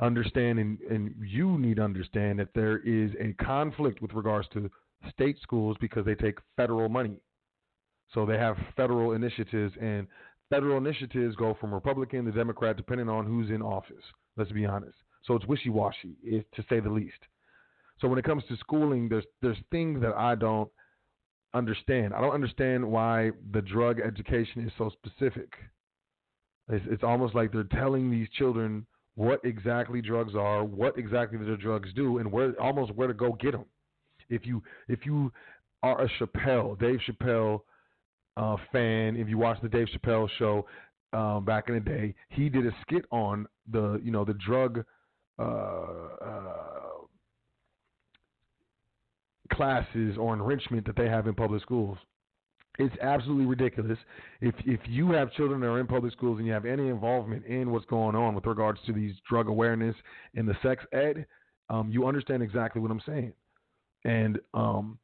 understand and, and you need to understand that there is a conflict with regards to state schools because they take federal money. So they have federal initiatives, and federal initiatives go from Republican to Democrat depending on who's in office. Let's be honest. So it's wishy washy, to say the least. So when it comes to schooling, there's there's things that I don't understand. I don't understand why the drug education is so specific. It's, it's almost like they're telling these children what exactly drugs are, what exactly the drugs do, and where almost where to go get them. If you if you are a Chappelle, Dave Chappelle uh, fan, if you watch the Dave Chappelle show um, back in the day, he did a skit on the you know the drug uh, uh, classes or enrichment that they have in public schools. It's absolutely ridiculous. If if you have children that are in public schools and you have any involvement in what's going on with regards to these drug awareness and the sex ed, um, you understand exactly what I'm saying. And um,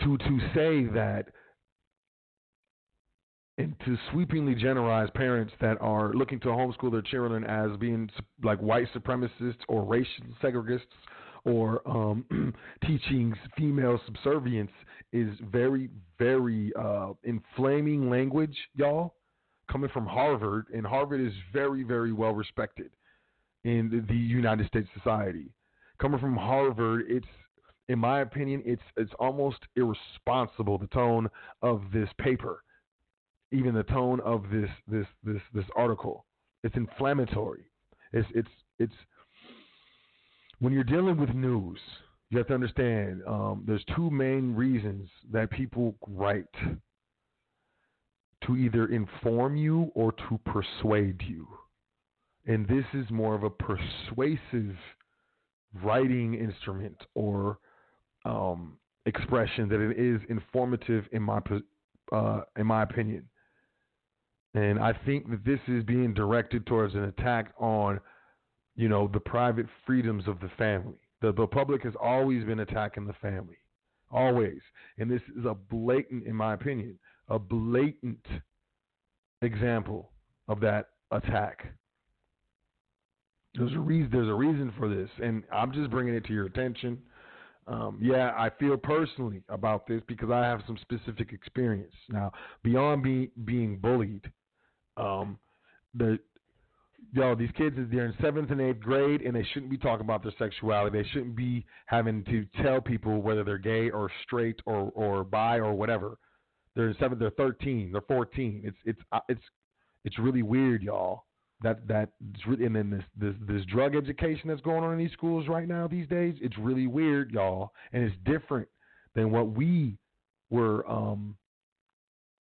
to to say that and to sweepingly generalize parents that are looking to homeschool their children as being like white supremacists or racial segregists or um, teaching female subservience is very, very uh, inflaming language, y'all, coming from Harvard. And Harvard is very, very well respected in the United States society. Coming from Harvard, it's in my opinion, it's it's almost irresponsible the tone of this paper, even the tone of this this this this article. It's inflammatory. It's it's it's when you're dealing with news, you have to understand um, there's two main reasons that people write to either inform you or to persuade you. And this is more of a persuasive writing instrument or um, expression than it is informative in my uh, in my opinion. And I think that this is being directed towards an attack on, you know, the private freedoms of the family. The, the public has always been attacking the family, always. And this is a blatant, in my opinion, a blatant example of that attack. There's a reason. There's a reason for this, and I'm just bringing it to your attention. Um, yeah, I feel personally about this because I have some specific experience. Now, beyond be, being bullied, um, the yo, these kids they're in seventh and eighth grade, and they shouldn't be talking about their sexuality. They shouldn't be having to tell people whether they're gay or straight or or bi or whatever. They're in seventh, they're thirteen, they're fourteen. It's it's uh, it's it's really weird, y'all. That that and then this this this drug education that's going on in these schools right now these days. It's really weird, y'all, and it's different than what we were um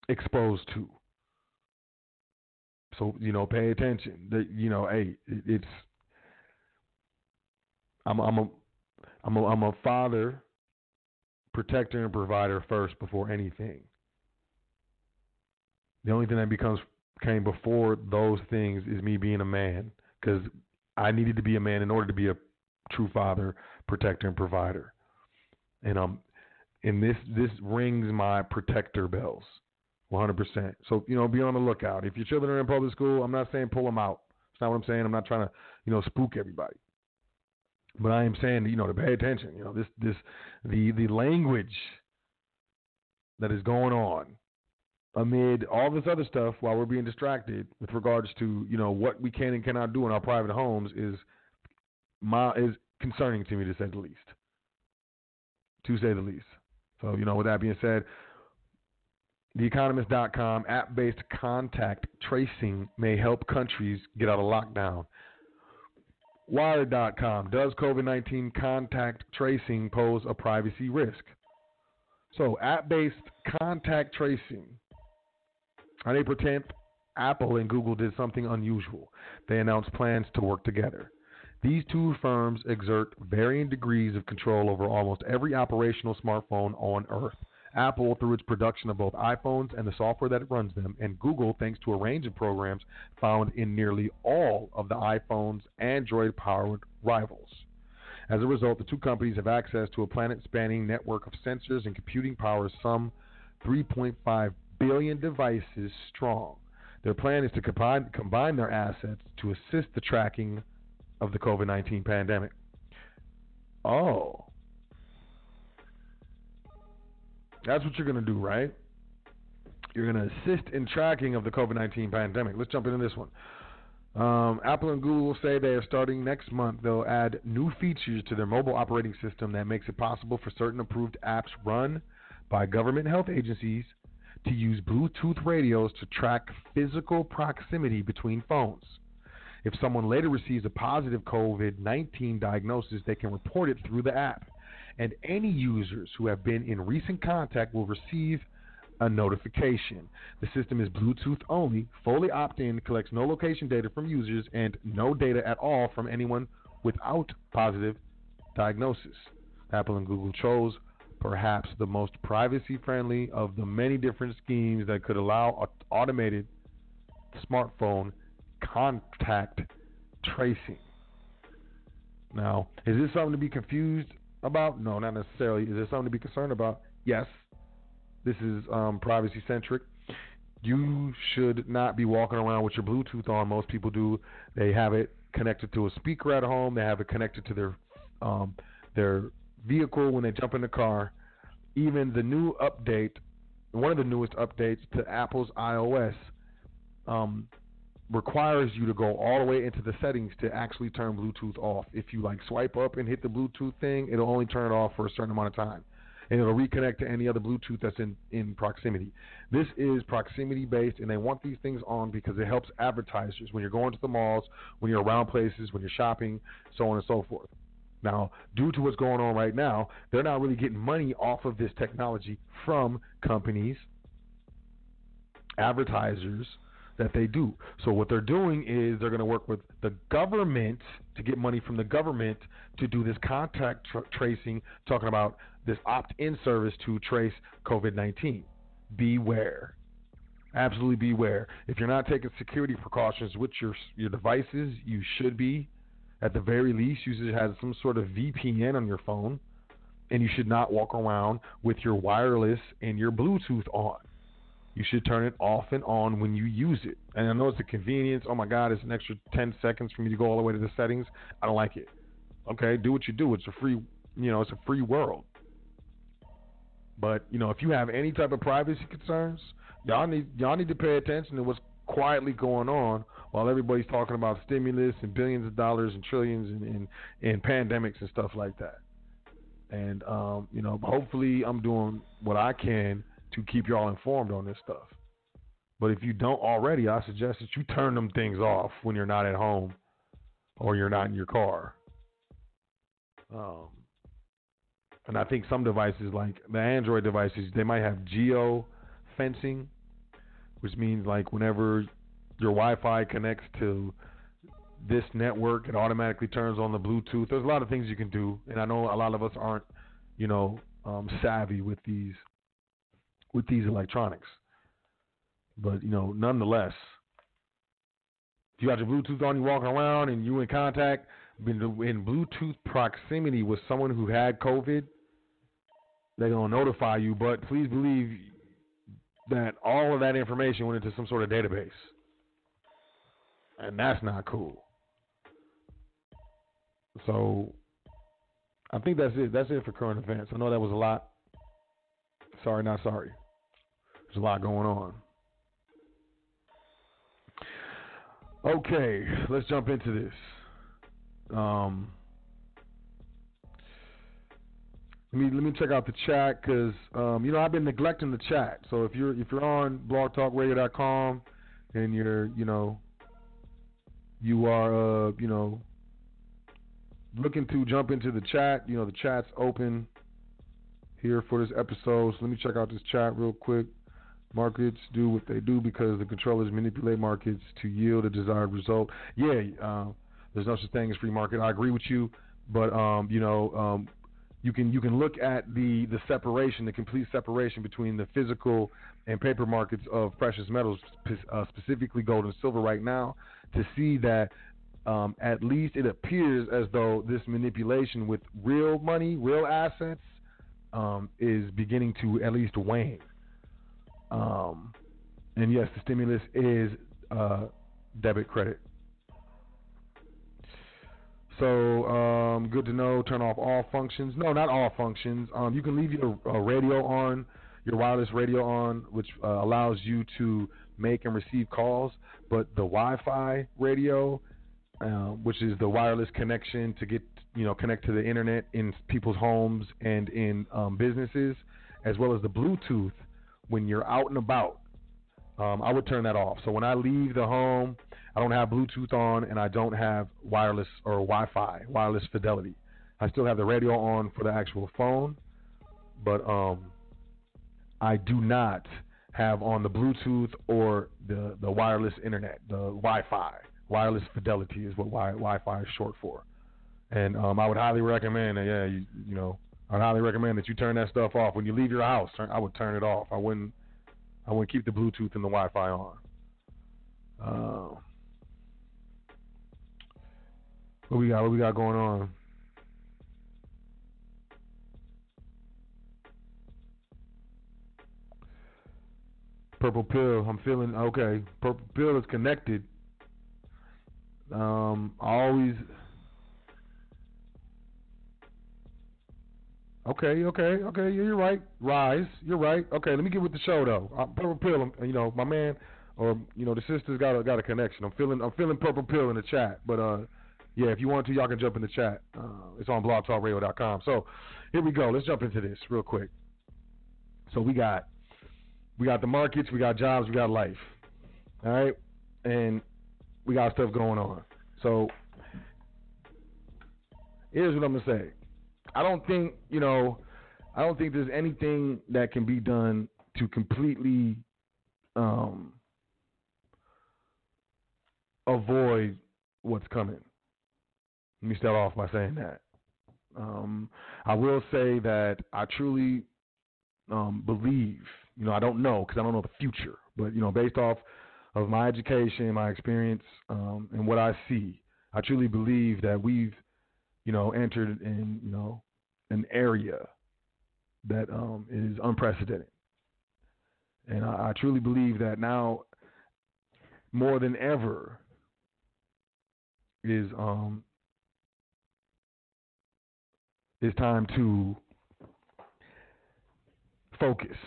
exposed to. So you know, pay attention. That you know, hey, it's I'm I'm a I'm a I'm a father, protector and provider first before anything. The only thing that becomes came before those things is me being a man because I needed to be a man in order to be a true father, protector, and provider. And um, and this this rings my protector bells. 100%. So, you know, be on the lookout. If your children are in public school, I'm not saying pull them out. It's not what I'm saying. I'm not trying to, you know, spook everybody. But I am saying, you know, to pay attention. You know, this, this, the, the language that is going on amid all this other stuff while we're being distracted with regards to, you know, what we can and cannot do in our private homes is my, is concerning to me to say the least. To say the least. So, you know, with that being said, TheEconomist.com app based contact tracing may help countries get out of lockdown. Wired.com does COVID 19 contact tracing pose a privacy risk? So, app based contact tracing. On April 10th, Apple and Google did something unusual. They announced plans to work together. These two firms exert varying degrees of control over almost every operational smartphone on Earth. Apple through its production of both iPhones and the software that runs them, and Google thanks to a range of programs found in nearly all of the iPhone's Android powered rivals. As a result, the two companies have access to a planet spanning network of sensors and computing power some 3.5 billion devices strong. Their plan is to combine, combine their assets to assist the tracking of the COVID 19 pandemic. Oh. That's what you're going to do, right? You're going to assist in tracking of the COVID 19 pandemic. Let's jump into this one. Um, Apple and Google say they are starting next month. They'll add new features to their mobile operating system that makes it possible for certain approved apps run by government health agencies to use Bluetooth radios to track physical proximity between phones. If someone later receives a positive COVID 19 diagnosis, they can report it through the app and any users who have been in recent contact will receive a notification. The system is Bluetooth only, fully opt in, collects no location data from users, and no data at all from anyone without positive diagnosis. Apple and Google chose perhaps the most privacy friendly of the many different schemes that could allow automated smartphone contact tracing. Now, is this something to be confused about? No, not necessarily. Is there something to be concerned about? Yes. This is um, privacy centric. You should not be walking around with your Bluetooth on. Most people do. They have it connected to a speaker at home. They have it connected to their um, their vehicle when they jump in the car. Even the new update, one of the newest updates to Apple's iOS, um, requires you to go all the way into the settings to actually turn Bluetooth off. If you like swipe up and hit the Bluetooth thing, it'll only turn it off for a certain amount of time. And it'll reconnect to any other Bluetooth that's in, in proximity. This is proximity based, and they want these things on because it helps advertisers when you're going to the malls, when you're around places, when you're shopping, so on and so forth. Now, due to what's going on right now, they're not really getting money off of this technology from companies, advertisers that they do. So what they're doing is they're going to work with the government to get money from the government to do this contact tr- tracing, talking about this opt-in service to trace COVID-19. Beware. Absolutely beware. If you're not taking security precautions with your your devices, you should be. At the very least, you should have some sort of VPN on your phone, and you should not walk around with your wireless and your Bluetooth on. You should turn it off and on when you use it. And I know it's a convenience. Oh my God, it's an extra 10 seconds for me to go all the way to the settings. I don't like it. Okay, do what you do. It's a free, you know, it's a free world. But you know, if you have any type of privacy concerns, y'all need y'all need to pay attention to what's quietly going on while everybody's talking about stimulus and billions of dollars and trillions and and, and pandemics and stuff like that. And um, you know, hopefully, I'm doing what I can to keep y'all informed on this stuff. But if you don't already, I suggest that you turn them things off when you're not at home or you're not in your car. Um, and I think some devices, like the Android devices, they might have geo fencing, which means like whenever your Wi-Fi connects to this network, it automatically turns on the Bluetooth. There's a lot of things you can do, and I know a lot of us aren't, you know, um, savvy with these with these electronics. But you know, nonetheless, if you got your Bluetooth on, you walking around, and you in contact in, in Bluetooth proximity with someone who had COVID, they're gonna notify you. But please believe that all of that information went into some sort of database, and that's not cool. So, I think that's it. That's it for current events. I know that was a lot. Sorry, not sorry. There's a lot going on. Okay, let's jump into this. Um, let me let me check out the chat because um, you know I've been neglecting the chat. So if you're if you're on blogtalkradio.com and you're you know you are uh, you know looking to jump into the chat, you know the chat's open here for this episode. So let me check out this chat real quick. Markets do what they do because the controllers manipulate markets to yield a desired result. Yeah, uh, there's no such thing as free market. I agree with you, but um, you know, um, you can you can look at the the separation, the complete separation between the physical and paper markets of precious metals, uh, specifically gold and silver, right now, to see that um, at least it appears as though this manipulation with real money, real assets, um, is beginning to at least wane. Um, and yes, the stimulus is uh, debit credit. So um, good to know. Turn off all functions. No, not all functions. Um, you can leave your uh, radio on, your wireless radio on, which uh, allows you to make and receive calls. But the Wi-Fi radio, uh, which is the wireless connection to get you know connect to the internet in people's homes and in um, businesses, as well as the Bluetooth when you're out and about. Um, I would turn that off. So when I leave the home, I don't have Bluetooth on and I don't have wireless or Wi-Fi, wireless fidelity. I still have the radio on for the actual phone, but um, I do not have on the Bluetooth or the the wireless internet, the Wi-Fi. Wireless fidelity is what wi- Wi-Fi is short for. And um, I would highly recommend that. Yeah, you, you know, I'd highly recommend that you turn that stuff off when you leave your house. Turn, I would turn it off. I wouldn't. I wouldn't keep the Bluetooth and the Wi-Fi on. Uh, what we got? What we got going on? Purple pill. I'm feeling okay. Purple pill is connected. Um, I always. Okay, okay, okay. Yeah, you're right. Rise. You're right. Okay, let me get with the show though. Uh, Purple pill. You know, my man or you know the sisters got a got a connection. I'm feeling I'm feeling purple pill in the chat, but uh, yeah, if you want to, y'all can jump in the chat. Uh, it's on blogtalkradio.com. So here we go. Let's jump into this real quick. So we got we got the markets, we got jobs, we got life. All right, and we got stuff going on. So here's what I'm gonna say. I don't think you know. I don't think there's anything that can be done to completely um, avoid what's coming. Let me start off by saying that. Um, I will say that I truly um, believe, you know, I don't know because I don't know the future, but you know, based off of my education, my experience, um, and what I see, I truly believe that we've, you know, entered in, you know, an area that um, is unprecedented. And I, I truly believe that now, more than ever, is um is time to focus,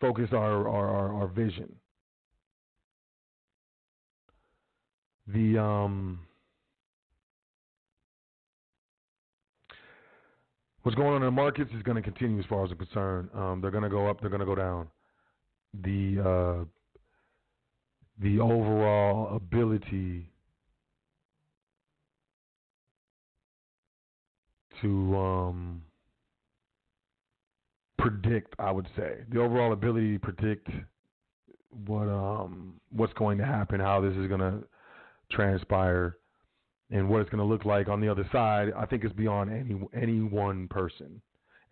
focus our our, our, our vision. The um what's going on in the markets is going to continue as far as I'm concerned. Um, they're going to go up, they're going to go down. The uh, the overall ability to um, predict, I would say, the overall ability to predict what um, what's going to happen, how this is going to transpire, and what it's going to look like on the other side, I think is beyond any any one person,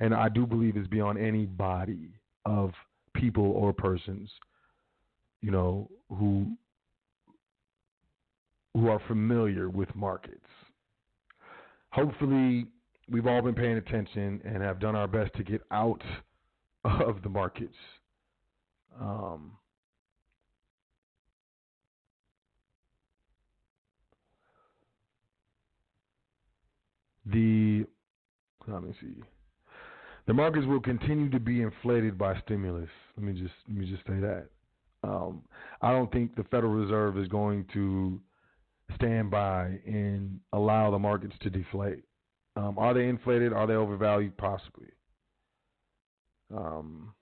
and I do believe it's beyond any body of people or persons, you know, who who are familiar with markets. Hopefully, we've all been paying attention and have done our best to get out of the markets. Um, the let me see. The markets will continue to be inflated by stimulus. Let me just let me just say that. Um, I don't think the Federal Reserve is going to stand by and allow the markets to deflate. Um, are they inflated? Are they overvalued? Possibly. Um,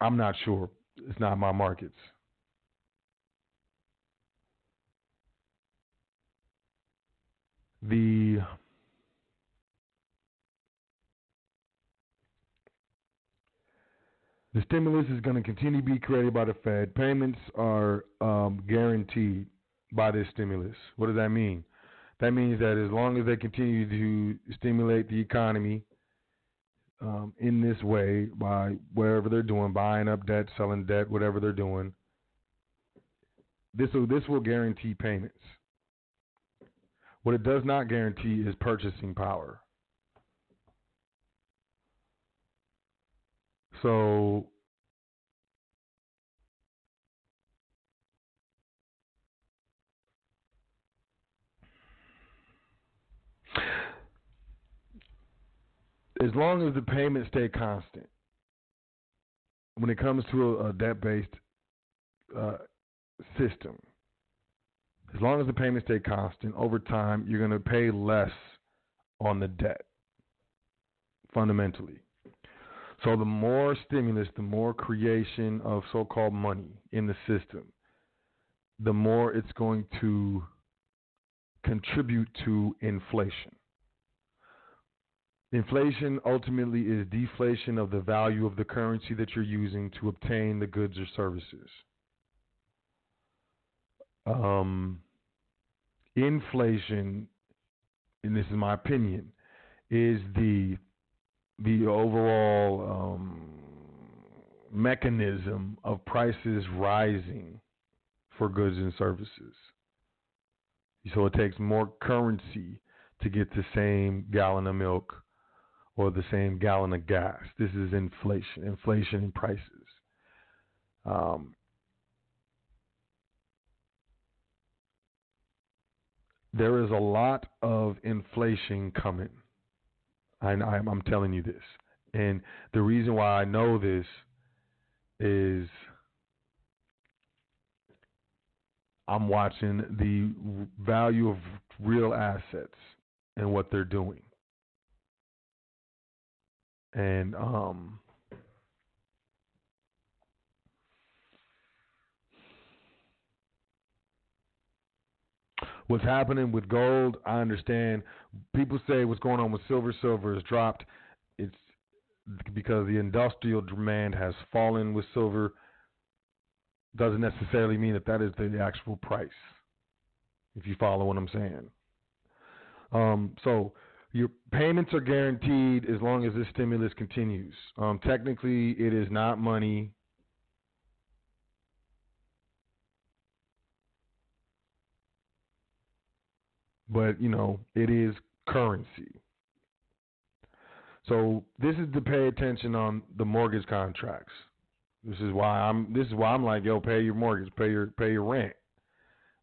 I'm not sure. It's not my markets. The the stimulus is going to continue to be created by the Fed. Payments are um, guaranteed by this stimulus. What does that mean? That means that as long as they continue to stimulate the economy um, in this way by whatever they're doing, buying up debt, selling debt, whatever they're doing, this will this will guarantee payments. What it does not guarantee is purchasing power. So as long as the payments stay constant, when it comes to a, a debt-based uh, system, as long as the payments stay constant over time, you're going to pay less on the debt fundamentally. So the more stimulus, the more creation of so-called money in the system, the more it's going to contribute to inflation. Inflation ultimately is deflation of the value of the currency that you're using to obtain the goods or services. Um, inflation, and this is my opinion, is the the overall um, mechanism of prices rising for goods and services. So it takes more currency to get the same gallon of milk or the same gallon of gas. This is inflation, inflation in prices. Um, there is a lot of inflation coming. I, I'm telling you this. And the reason why I know this is I'm watching the value of real assets and what they're doing. And um what's happening with gold, I understand. People say what's going on with silver. Silver has dropped. It's because the industrial demand has fallen with silver. Doesn't necessarily mean that that is the actual price. If you follow what I'm saying. Um, so your payments are guaranteed as long as this stimulus continues. Um, technically, it is not money. But you know it is currency. So this is to pay attention on the mortgage contracts. This is why I'm. This is why I'm like, yo, pay your mortgage, pay your pay your rent,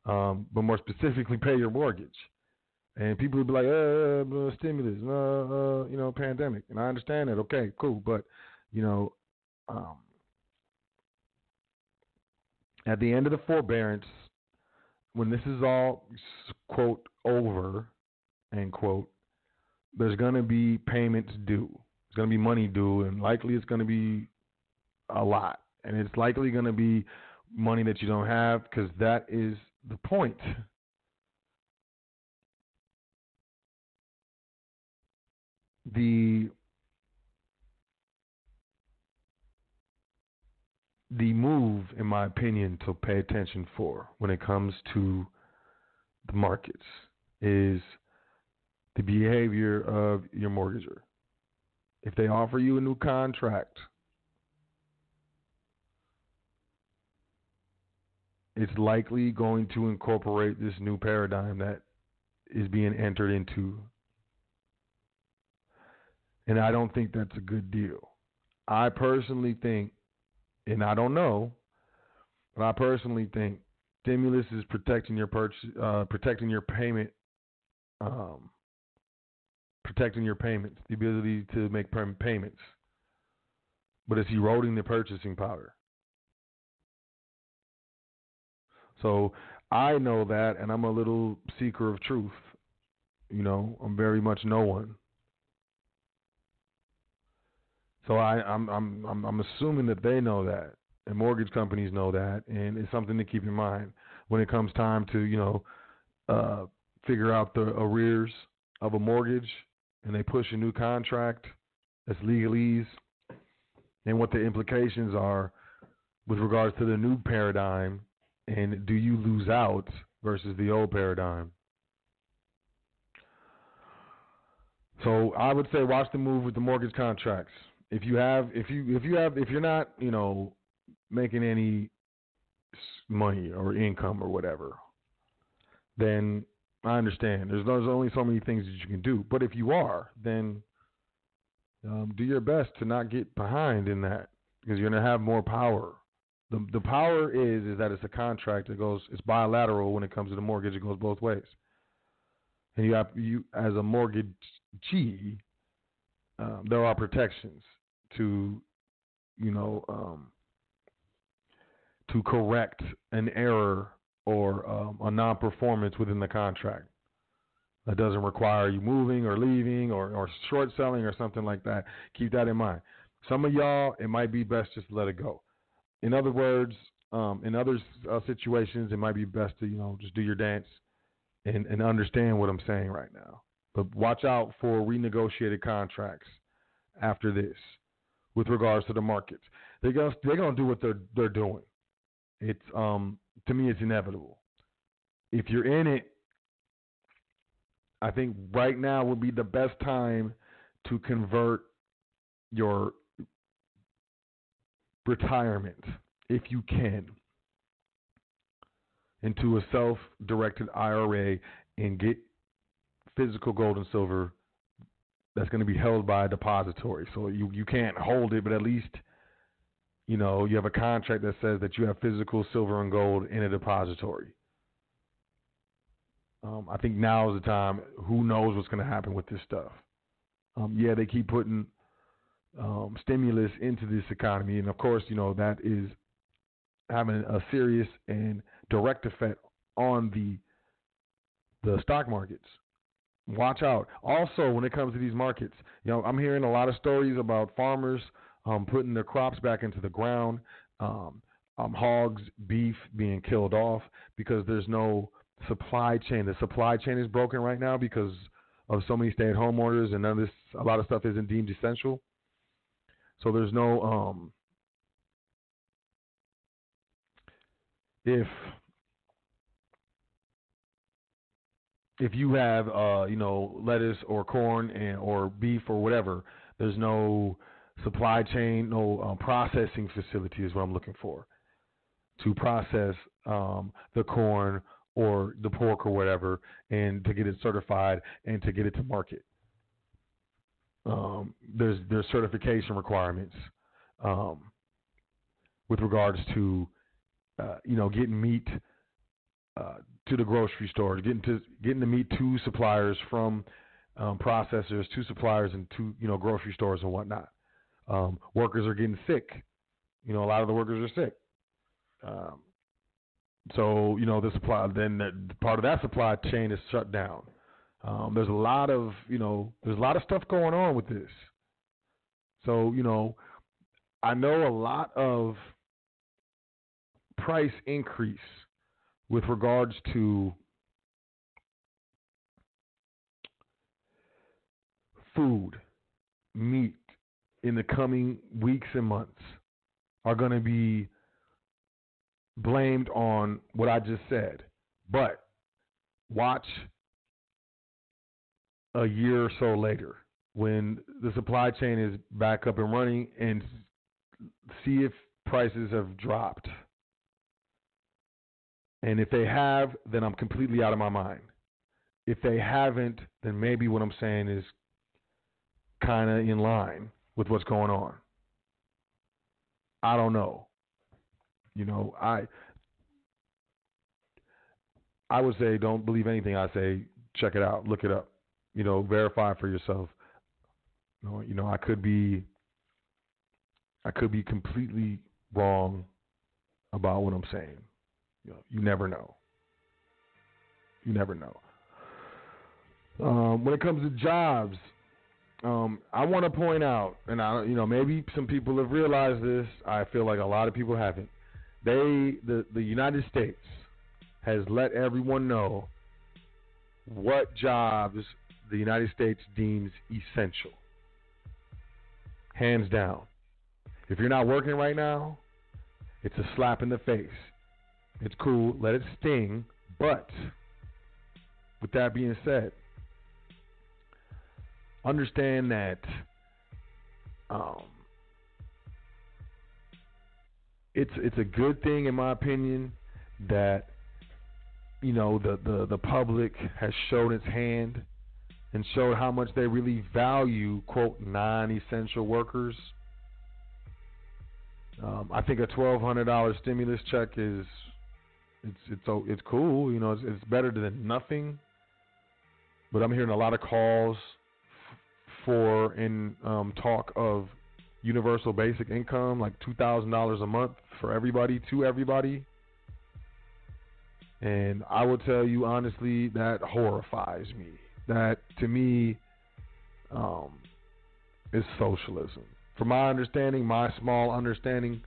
um, but more specifically, pay your mortgage. And people would be like, uh, uh stimulus, uh, uh, you know, pandemic, and I understand that. Okay, cool, but you know, um, at the end of the forbearance, when this is all quote over end quote, there's gonna be payments due. There's gonna be money due, and likely it's gonna be a lot, and it's likely gonna be money that you don't have because that is the point. The the move, in my opinion, to pay attention for when it comes to the markets is the behavior of your mortgager. If they offer you a new contract, it's likely going to incorporate this new paradigm that is being entered into. And I don't think that's a good deal. I personally think and I don't know, but I personally think stimulus is protecting your purchase, uh, protecting your payment, um, protecting your payments, the ability to make payments, but it's eroding the purchasing power. So I know that, and I'm a little seeker of truth. You know, I'm very much no one. So I, I'm I'm I'm I'm assuming that they know that, and mortgage companies know that, and it's something to keep in mind when it comes time to you know uh, figure out the arrears of a mortgage, and they push a new contract that's legalese, and what the implications are with regards to the new paradigm, and do you lose out versus the old paradigm? So I would say watch the move with the mortgage contracts if you have if you if you have if you're not you know making any money or income or whatever, then I understand. There's there's only so many things that you can do. But if you are, then um, do your best to not get behind in that because you're gonna have more power. The the power is is that it's a contract that goes it's bilateral when it comes to the mortgage. It goes both ways. And you have you as a mortgagee, um, there are protections to, you know, um, to correct an error or um, a non-performance within the contract. That doesn't require you moving or leaving or, or short selling or something like that. Keep that in mind. Some of y'all, it might be best just to let it go. In other words, um, in other uh, situations, it might be best to you know just do your dance and, and understand what I'm saying right now. But watch out for renegotiated contracts after this with regards to the markets. They're gonna they're gonna do what they're they're doing. It's um to me it's inevitable. If you're in it, I think right now would be the best time to convert your retirement, if you can, into a self directed IRA and get physical gold and silver that's going to be held by a depository. So you you can't hold it, but at least you know you have a contract that says that you have physical silver and gold in a depository. Um, I think now is the time. Who knows what's going to happen with this stuff? Um, yeah, they keep putting um, stimulus into this economy, and of course, you know that is having a serious and direct effect on the the stock markets. Watch out. Also, when it comes to these markets, you know, I'm hearing a lot of stories about farmers um, putting their crops back into the ground, um, um, hogs, beef being killed off because there's no supply chain. The supply chain is broken right now because of so many stay-at-home orders, and none of this, a lot of stuff isn't deemed essential. So there's no um, if if you have uh, you know lettuce or corn and or beef or whatever, there's no supply chain, no um, processing facility is what I'm looking for to process um, the corn or the pork or whatever, and to get it certified and to get it to market. Um, there's there's certification requirements um, with regards to uh, you know getting meat uh, to the grocery stores, getting to getting to meat to suppliers from um, processors to suppliers and to you know grocery stores and whatnot. Um, workers are getting sick. You know, a lot of the workers are sick. Um, so you know the supply. Then the, part of that supply chain is shut down. Um, there's a lot of you know there's a lot of stuff going on with this. So you know, I know a lot of price increase with regards to food, meat in the coming weeks and months are going to be blamed on what I just said. But watch a year or so later when the supply chain is back up and running and see if prices have dropped. And if they have, then I'm completely out of my mind. If they haven't, then maybe what I'm saying is kind of in line with what's going on. I don't know. You know, I I would say don't believe anything I say. Check it out, look it up. You know, verify for yourself. You know, you know, I could be I could be completely wrong about what I'm saying. You know, you never know. You never know. Um, when it comes to jobs, um, I want to point out, and I, you know, maybe some people have realized this. I feel like a lot of people haven't. They, the the United States, has let everyone know what jobs the United States deems essential. Hands down. If you're not working right now, it's a slap in the face. It's cool, let it sting, but with that being said, understand that um, it's it's a good thing in my opinion that you know the, the, the public has shown its hand and showed how much they really value quote non essential workers. Um, I think a twelve hundred dollar stimulus check is it's it's it's cool. You know, it's, it's better than nothing. But I'm hearing a lot of calls for in um, talk of universal basic income, like two thousand dollars a month for everybody to everybody. And I will tell you honestly, that horrifies me. That to me um, is socialism. From my understanding, my small understanding,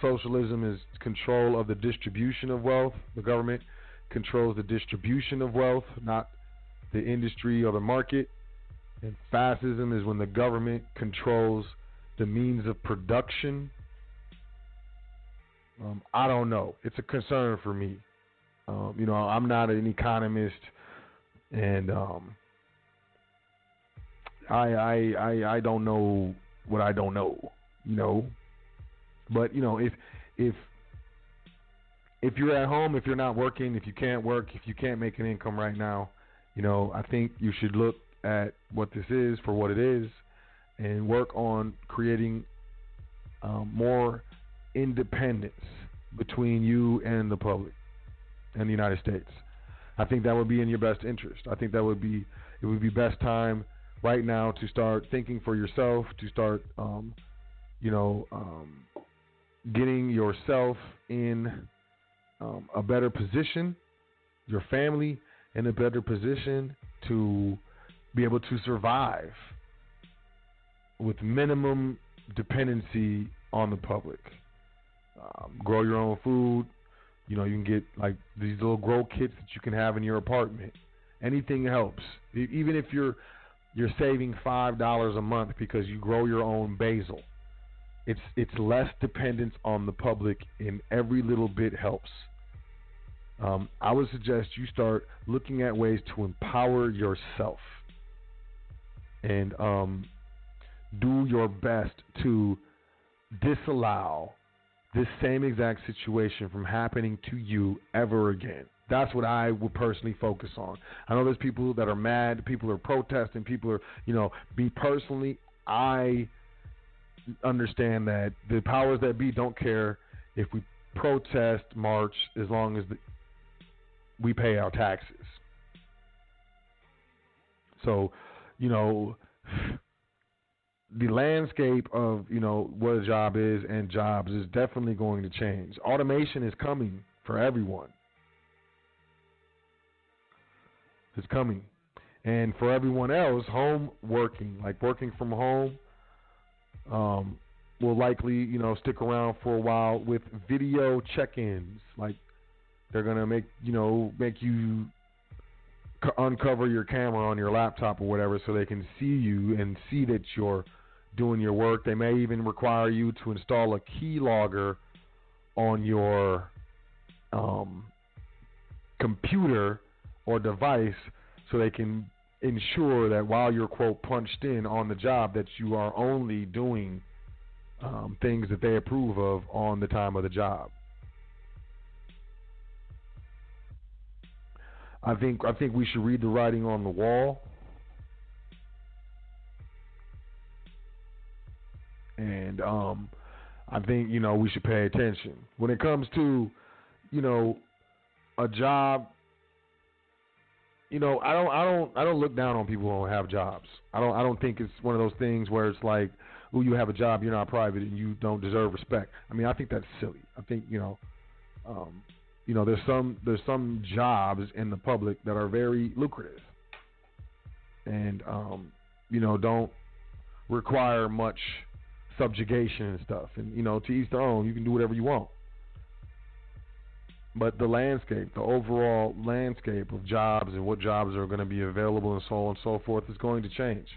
socialism is control of the distribution of wealth. The government controls the distribution of wealth, not the industry or the market. And fascism is when the government controls the means of production. Um, I don't know. It's a concern for me. Um, you know, I'm not an economist, and um, I, I I I don't know what I don't know. You know, but you know if if if you're at home, if you're not working, if you can't work, if you can't make an income right now, you know, I think you should look at what this is for what it is and work on creating um, more independence between you and the public and the United States. I think that would be in your best interest. I think that would be it would be best time right now to start thinking for yourself, to start, um, you know, um, getting yourself in um, a better position your family in a better position to be able to survive with minimum dependency on the public. Um, grow your own food. You know, you can get like these little grow kits that you can have in your apartment. Anything helps. Even if you're you're saving five dollars a month because you grow your own basil. It's it's less dependence on the public, and every little bit helps. Um, I would suggest you start looking at ways to empower yourself and um, do your best to disallow this same exact situation from happening to you ever again. That's what I would personally focus on. I know there's people that are mad, people are protesting, people are, you know, me personally, I understand that the powers that be don't care if we protest, march, as long as the, we pay our taxes. So, you know, the landscape of you know what a job is and jobs is definitely going to change. Automation is coming for everyone. It's coming, and for everyone else, home working, like working from home, um, will likely you know stick around for a while with video check-ins. Like they're gonna make you know make you c- uncover your camera on your laptop or whatever so they can see you and see that you're doing your work. They may even require you to install a keylogger on your um, computer or device so they can ensure that while you're quote punched in on the job that you are only doing um, things that they approve of on the time of the job. I think I think we should read the writing on the wall. And um I think, you know, we should pay attention. When it comes to, you know, a job you know, I don't I don't I don't look down on people who don't have jobs. I don't I don't think it's one of those things where it's like, oh, you have a job, you're not private and you don't deserve respect. I mean, I think that's silly. I think, you know, um, you know, there's some there's some jobs in the public that are very lucrative, and um, you know, don't require much subjugation and stuff. And you know, to each their own. You can do whatever you want. But the landscape, the overall landscape of jobs and what jobs are going to be available and so on and so forth is going to change.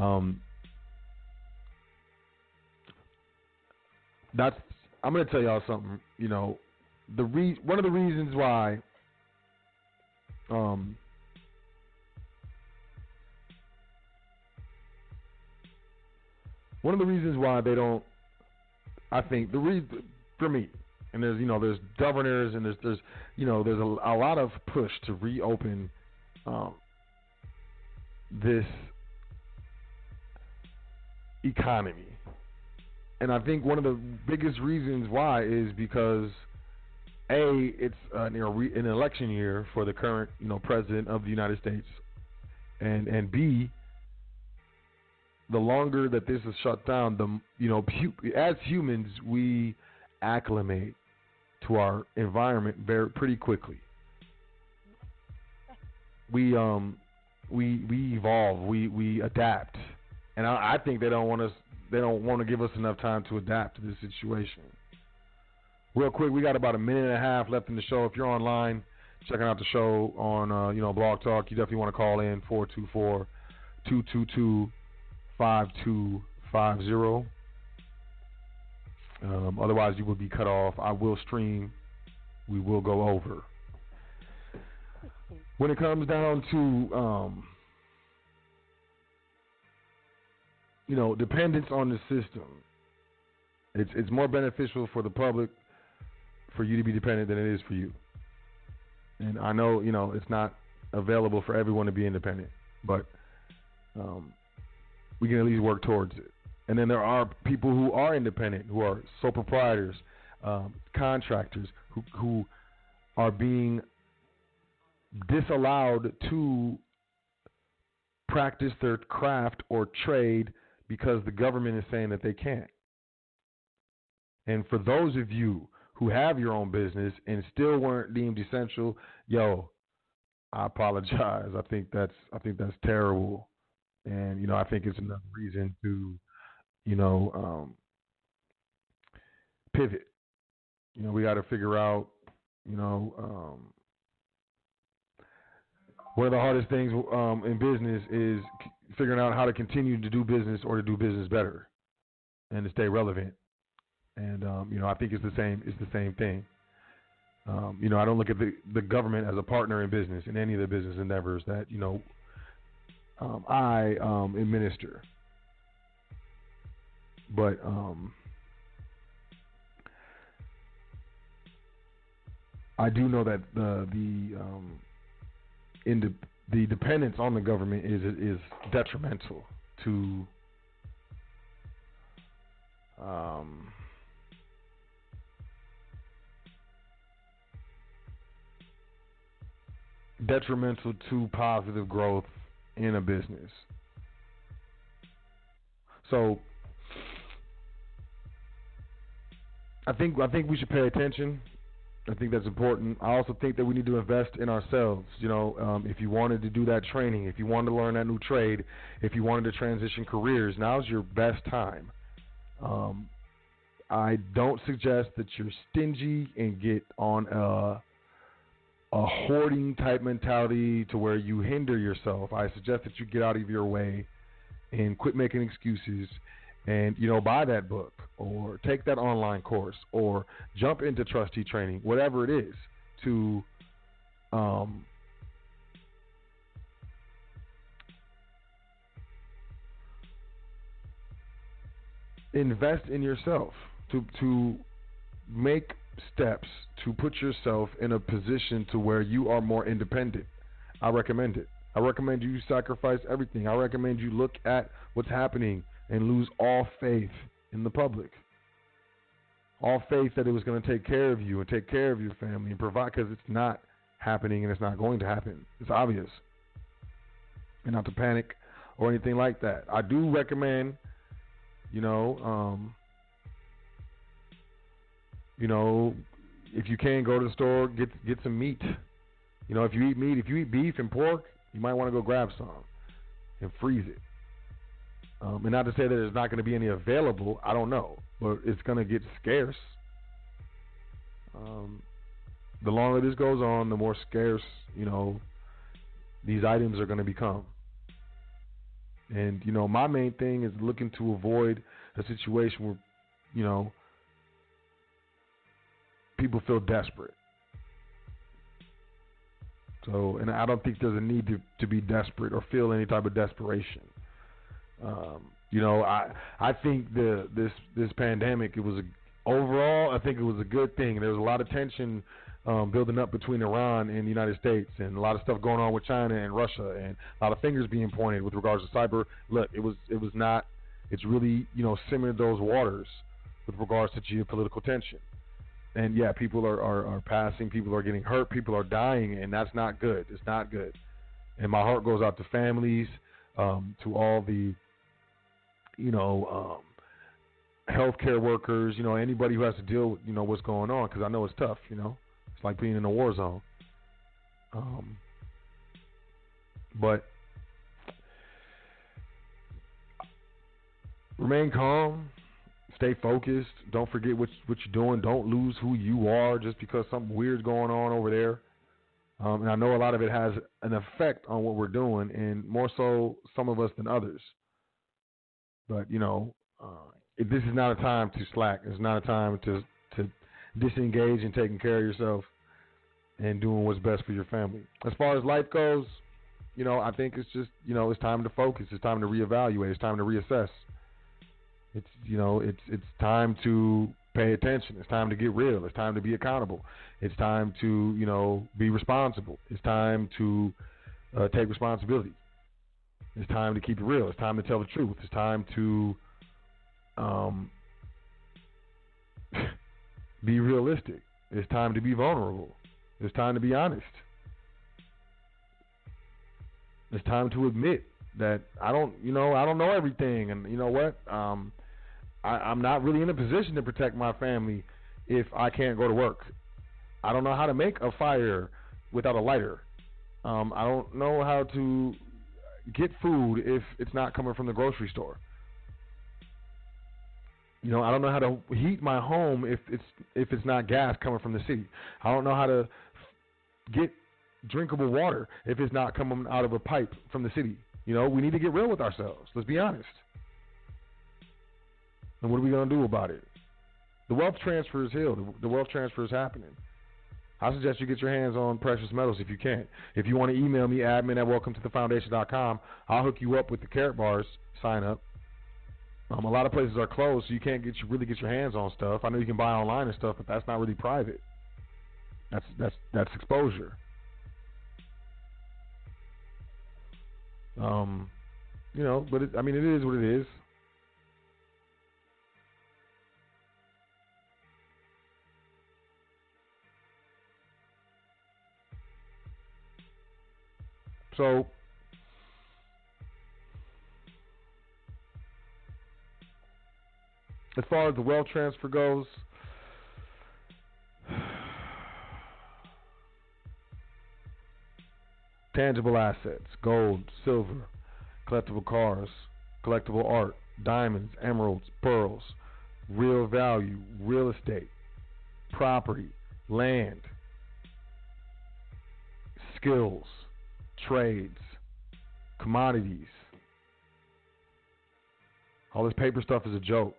Um, that's I'm going to tell y'all something. You know, the re- one of the reasons why um one of the reasons why they don't I think the reason for me and there's you know there's governors and there's there's you know there's a, a lot of push to reopen um this economy. And I think one of the biggest reasons why is because a it's an, an election year for the current you know president of the United States, and and b the longer that this is shut down, the you know as humans we acclimate to our environment very pretty quickly. We um we we evolve, we we adapt, and I, I think they don't want us they don't want to give us enough time to adapt to this situation. Real quick, we got about a minute and a half left in the show. If you're online checking out the show on uh, you know Blog Talk, you definitely want to call in 424-222-5250. Um, otherwise, you will be cut off. I will stream. We will go over. When it comes down to um, you know dependence on the system, it's it's more beneficial for the public for you to be dependent than it is for you. And I know, you know, it's not available for everyone to be independent, but um, we can at least work towards it. And then there are people who are independent, who are sole proprietors, um, contractors, who who are being disallowed to practice their craft or trade because the government is saying that they can't. And for those of you who have your own business and still weren't deemed essential, yo, I apologize. I think that's I think that's terrible, and you know I think it's another reason to, you know, um, pivot. You know, we got to figure out, you know, um, one of the hardest things um, in business is figuring out how to continue to do business or to do business better, and to stay relevant. And um, you know, I think it's the same. It's the same thing. Um, you know, I don't look at the, the government as a partner in business in any of the business endeavors that you know um, I um, administer. But um, I do know that the the um, in the, the dependence on the government is is detrimental to um, detrimental to positive growth in a business. So I think I think we should pay attention. I think that's important. I also think that we need to invest in ourselves. You know, um, if you wanted to do that training, if you wanted to learn that new trade, if you wanted to transition careers, now's your best time. Um, I don't suggest that you're stingy and get on a a hoarding type mentality to where you hinder yourself. I suggest that you get out of your way and quit making excuses and you know buy that book or take that online course or jump into trustee training, whatever it is to um invest in yourself to to make steps to put yourself in a position to where you are more independent. I recommend it. I recommend you sacrifice everything. I recommend you look at what's happening and lose all faith in the public. All faith that it was going to take care of you and take care of your family and provide because it's not happening and it's not going to happen. It's obvious. And not to panic or anything like that. I do recommend, you know, um, you know, if you can go to the store, get get some meat. You know, if you eat meat, if you eat beef and pork, you might want to go grab some and freeze it. Um, and not to say that there's not going to be any available, I don't know, but it's going to get scarce. Um, the longer this goes on, the more scarce, you know, these items are going to become. And you know, my main thing is looking to avoid a situation where, you know, people feel desperate. So, and I don't think there's a need to, to be desperate or feel any type of desperation. Um, you know, I I think the this this pandemic it was a, overall I think it was a good thing. There was a lot of tension um, building up between Iran and the United States, and a lot of stuff going on with China and Russia, and a lot of fingers being pointed with regards to cyber. Look, it was it was not. It's really you know simmered those waters with regards to geopolitical tension. And yeah, people are, are, are passing, people are getting hurt, people are dying, and that's not good. It's not good. And my heart goes out to families, um, to all the, you know, um, healthcare workers, you know, anybody who has to deal with, you know, what's going on, because I know it's tough, you know. It's like being in a war zone. Um, but remain calm, stay focused. Don't forget what what you're doing. Don't lose who you are just because something weird's going on over there. Um, and I know a lot of it has an effect on what we're doing, and more so some of us than others. But you know, uh, if this is not a time to slack. It's not a time to to disengage and taking care of yourself and doing what's best for your family. As far as life goes, you know, I think it's just you know it's time to focus. It's time to reevaluate. It's time to reassess. It's you know it's it's time to pay attention. It's time to get real. It's time to be accountable. It's time to you know be responsible. It's time to uh, take responsibility. It's time to keep it real. It's time to tell the truth. It's time to um, be realistic. It's time to be vulnerable. It's time to be honest. It's time to admit that I don't, you know, I don't know everything, and you know what? Um, I, I'm not really in a position to protect my family if I can't go to work. I don't know how to make a fire without a lighter. Um, I don't know how to get food if it's not coming from the grocery store. You know, I don't know how to heat my home if it's if it's not gas coming from the city. I don't know how to get drinkable water if it's not coming out of a pipe from the city. You know, we need to get real with ourselves. Let's be honest. And what are we going to do about it? The wealth transfer is here. The wealth transfer is happening. I suggest you get your hands on precious metals if you can. If you want to email me, admin at welcometothefoundation.com, I'll hook you up with the Karatbars. sign up. Um, a lot of places are closed, so you can't get you really get your hands on stuff. I know you can buy online and stuff, but that's not really private. That's that's that's exposure. Um, you know, but it, I mean, it is what it is. So as far as the wealth transfer goes, tangible assets, gold, silver, collectible cars, collectible art, diamonds, emeralds, pearls, real value, real estate, property, land, skills, trades, commodities. All this paper stuff is a joke.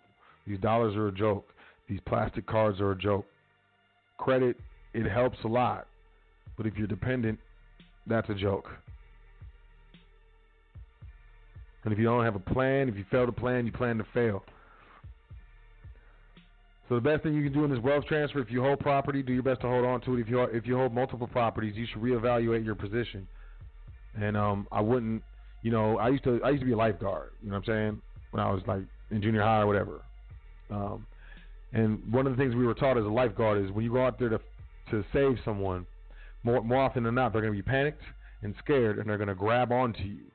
These dollars are a joke. These plastic cards are a joke. Credit, it helps a lot. But if you're dependent, that's a joke. And if you don't have a plan, if you fail to plan, you plan to fail. So the best thing you can do in this wealth transfer, if you hold property, do your best to hold on to it. If you if you hold multiple properties, you should reevaluate your position. And um, I wouldn't, you know, I used to I used to be a lifeguard. You know what I'm saying? When I was like in junior high or whatever. Um, and one of the things we were taught as a lifeguard is when you go out there to to save someone, more more often than not, they're going to be panicked and scared, and they're going to grab onto you,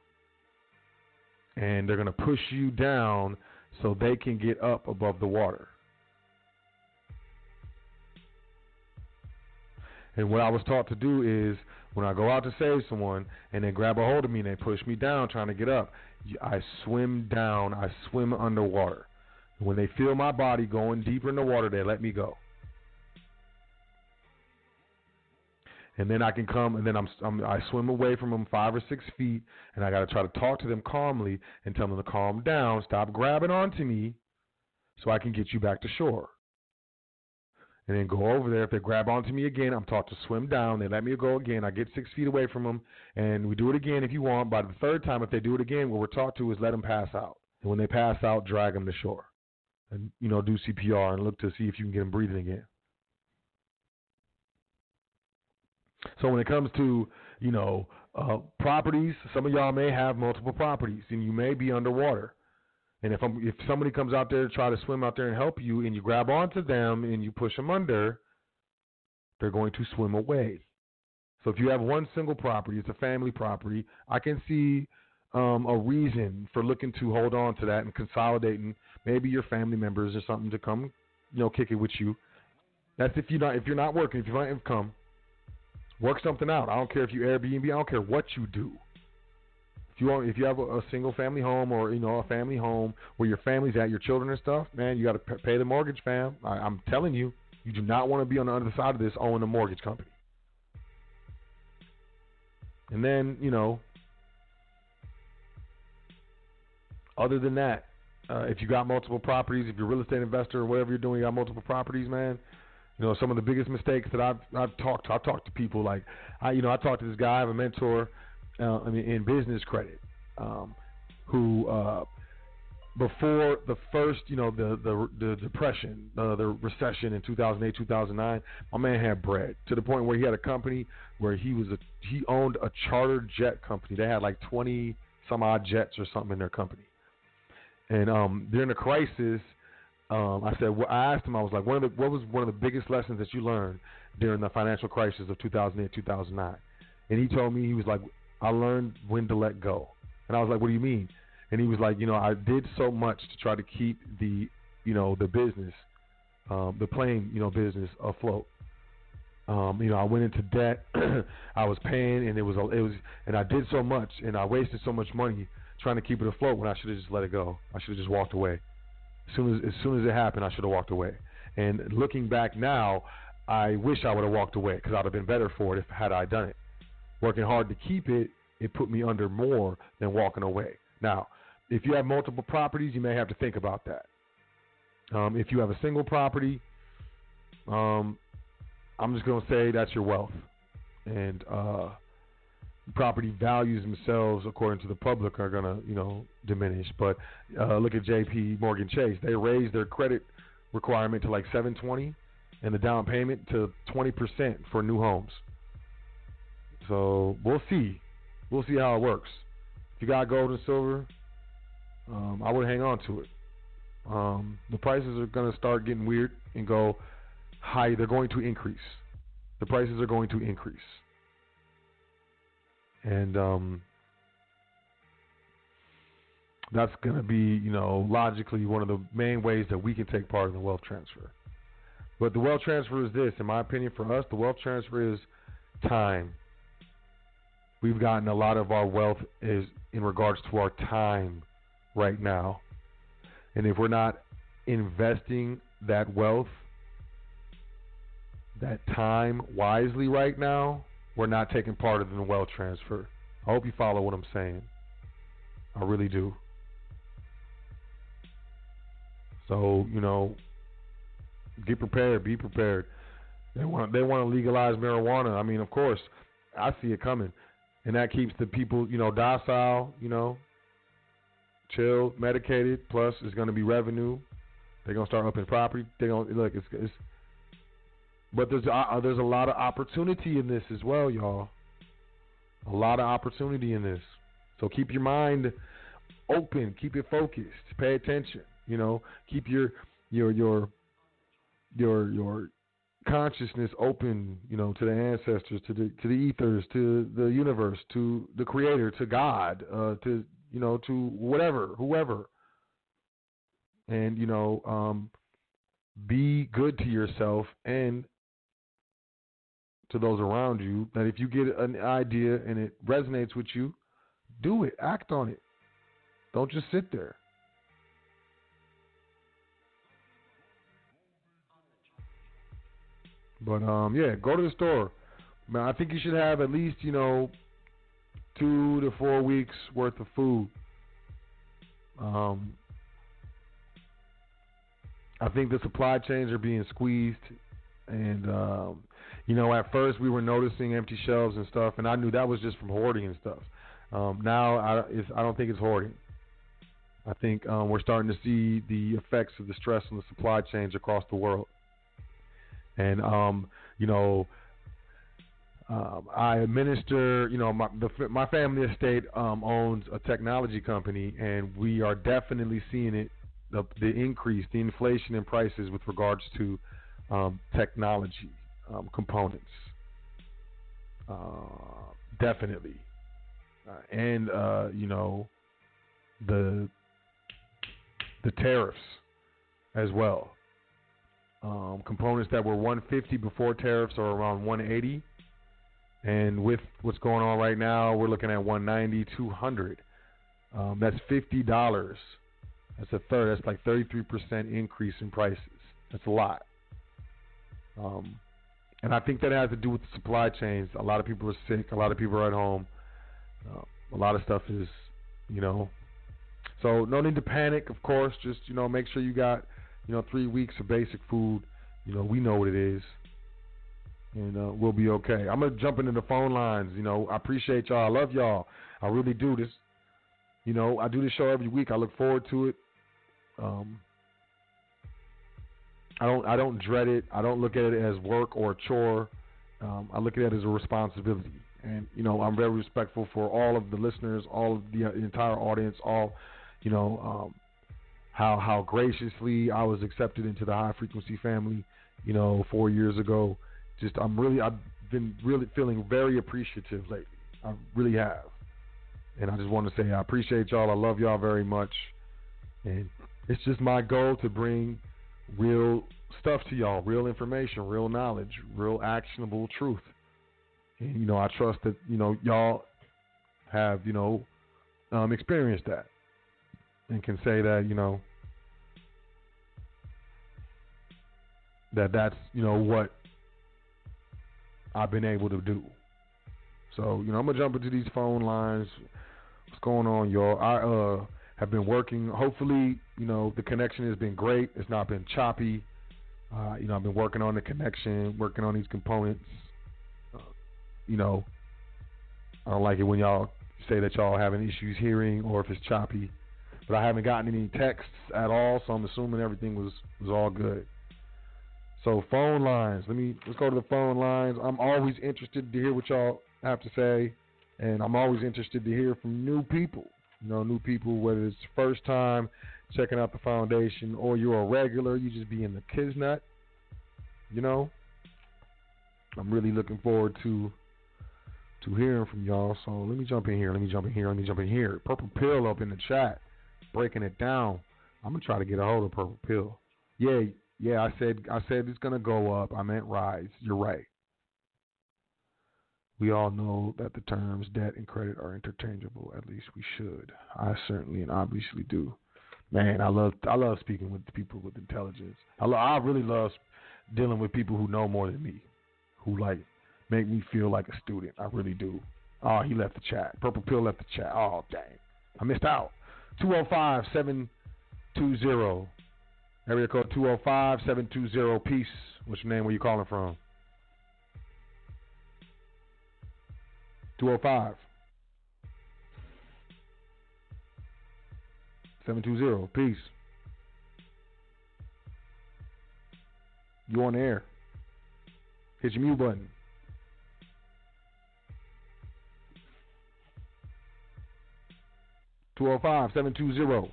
and they're going to push you down so they can get up above the water. And what I was taught to do is when I go out to save someone and they grab a hold of me and they push me down trying to get up, I swim down, I swim underwater. When they feel my body going deeper in the water, they let me go. And then I can come, and then I'm, I'm I swim away from them five or six feet, and I got to try to talk to them calmly and tell them to calm down, stop grabbing onto me, so I can get you back to shore and then go over there. If they grab onto me again, I'm taught to swim down. They let me go again. I get six feet away from them, and we do it again if you want. By the third time, if they do it again, what we're taught to is let them pass out. And when they pass out, drag them to shore, and you know do CPR and look to see if you can get them breathing again. So when it comes to you know uh, properties, some of y'all may have multiple properties, and you may be underwater. And if I'm, if somebody comes out there to try to swim out there and help you, and you grab onto them and you push them under, they're going to swim away. So if you have one single property, it's a family property. I can see um, a reason for looking to hold on to that and consolidating maybe your family members or something to come, you know, kick it with you. That's if you're not if you're not working, if you're not income, work something out. I don't care if you Airbnb. I don't care what you do. If you want, if you have a, a single family home or you know a family home where your family's at, your children and stuff, man, you got to p- pay the mortgage, fam. I, I'm telling you, you do not want to be on the other side of this owing a mortgage company. And then you know, other than that, uh, if you got multiple properties, if you're a real estate investor or whatever you're doing, you got multiple properties, man. You know, some of the biggest mistakes that I've I've talked I've talked to people like I you know I talked to this guy I have a mentor uh, I mean, in business credit, um, who uh, before the first, you know, the the, the depression, the recession in 2008, 2009, my man had bread to the point where he had a company where he was a he owned a charter jet company. They had like 20 some odd jets or something in their company. And um, during the crisis, um, I said, well, I asked him, I was like, one of the, what was one of the biggest lessons that you learned during the financial crisis of 2008, 2009? And he told me he was like, I learned when to let go. And I was like, what do you mean? And he was like, you know, I did so much to try to keep the, you know, the business um, the plane, you know, business afloat. Um, you know, I went into debt. I was paying, and it was a, it was, and I did so much, and I wasted so much money trying to keep it afloat when I should have just let it go. I should have just walked away. As soon as as soon as it happened, I should have walked away. And looking back now, I wish I would have walked away because I'd have been better for it if had I done it. Working hard to keep it, it put me under more than walking away. Now, if you have multiple properties, you may have to think about that. Um, if you have a single property, um, I'm just going to say that's your wealth. And uh, property values themselves, according to the public, are going to, you know, diminish. But uh, look at J.P. Morgan Chase. They raised their credit requirement to like 720 and the down payment to 20% for new homes. So we'll see. We'll see how it works. If you got gold and silver, um, I would hang on to it. Um, the prices are going to start getting weird and go high. They're going to increase. The prices are going to increase. And um, that's going to be, you know, logically one of the main ways that we can take part in the wealth transfer. But the wealth transfer is this, in my opinion, for us, the wealth transfer is time. We've gotten a lot of our wealth is in regards to our time right now. And if we're not investing that wealth, that time wisely right now, we're not taking part in the wealth transfer. I hope you follow what I'm saying. I really do. So, you know, get prepared, be prepared. They want they want to legalize marijuana. I mean, of course, I see it coming, and that keeps the people, you know, docile, you know, chill, medicated. Plus, it's going to be revenue. They're gonna start upping property. They're gonna look. It's, it's but there's uh, there's a lot of opportunity in this as well, y'all. A lot of opportunity in this. So keep your mind open, keep it focused, pay attention. You know, keep your your your your your consciousness open, you know, to the ancestors, to the to the ethers, to the universe, to the creator, to God, uh, to you know, to whatever, whoever. And, you know, um, be good to yourself and to those around you that if you get an idea and it resonates with you, do it, act on it. Don't just sit there. But um, yeah, go to the store. Man, I think you should have at least you know two to four weeks worth of food. Um, I think the supply chains are being squeezed, and um, you know, at first we were noticing empty shelves and stuff, and I knew that was just from hoarding and stuff. Um, now I, I don't think it's hoarding. I think um, we're starting to see the effects of the stress on the supply chains across the world. And um, you know, um, I administer. You know, my the, my family estate um, owns a technology company, and we are definitely seeing it the the increase, the inflation in prices with regards to um, technology um, components. Uh, definitely, uh, and uh, you know the the tariffs as well. Um, components that were 150 before tariffs are around 180, and with what's going on right now, we're looking at 190, 200. Um, that's fifty dollars. That's a third. That's like 33% increase in prices. That's a lot. Um, and I think that has to do with the supply chains. A lot of people are sick. A lot of people are at home. Uh, a lot of stuff is, you know. So no need to panic. Of course, just you know, make sure you got, you know, three weeks of basic food. You know, we know what it is, and uh, we'll be okay. I'm gonna jump into the phone lines. You know, I appreciate y'all. I love y'all. I really do this. You know, I do this show every week. I look forward to it. Um, I don't I don't dread it. I don't look at it as work or a chore. Um, I look at it as a responsibility. And you know, I'm very respectful for all of the listeners, all of the, uh, entire audience, all you know, um, how how graciously I was accepted into the high frequency family. You know, four years ago. Just I'm really I've been really feeling very appreciative lately. I really have. And I just want to say I appreciate y'all. I love y'all very much. And it's just my goal to bring real stuff to y'all, real information, real knowledge, real actionable truth. And you know, I trust that you know y'all have you know um, experienced that and can say that you know that that's you know what I've been able to do. So you know, I'm gonna jump into these phone lines. What's going on, y'all? I uh have been working. Hopefully, you know, the connection has been great. It's not been choppy. Uh, you know, I've been working on the connection, working on these components. Uh, you know, I don't like it when y'all say that y'all having issues hearing or if it's choppy. But I haven't gotten any texts at all, so I'm assuming everything was was all good. So phone lines. Let me let's go to the phone lines. I'm always interested to hear what y'all have to say, and I'm always interested to hear from new people. You know, new people, whether it's first time checking out the foundation or you're a regular, you just be in the Kisnut. You know, I'm really looking forward to to hearing from y'all. So let me jump in here. Let me jump in here. Let me jump in here. Purple Pill up in the chat, breaking it down. I'm gonna try to get a hold of Purple Pill. Yeah, yeah. I said I said it's gonna go up. I meant rise. You're right. We all know that the terms debt and credit are interchangeable. At least we should. I certainly and obviously do. Man, I love I love speaking with people with intelligence. I lo- I really love dealing with people who know more than me, who like make me feel like a student. I really do. Oh, he left the chat. Purple Pill left the chat. Oh, dang. I missed out. 205 720. Area code 205 720. Peace. What's your name? Where you calling from? 205 720. Peace. You on the air. Hit your mute button. Two zero five seven two zero.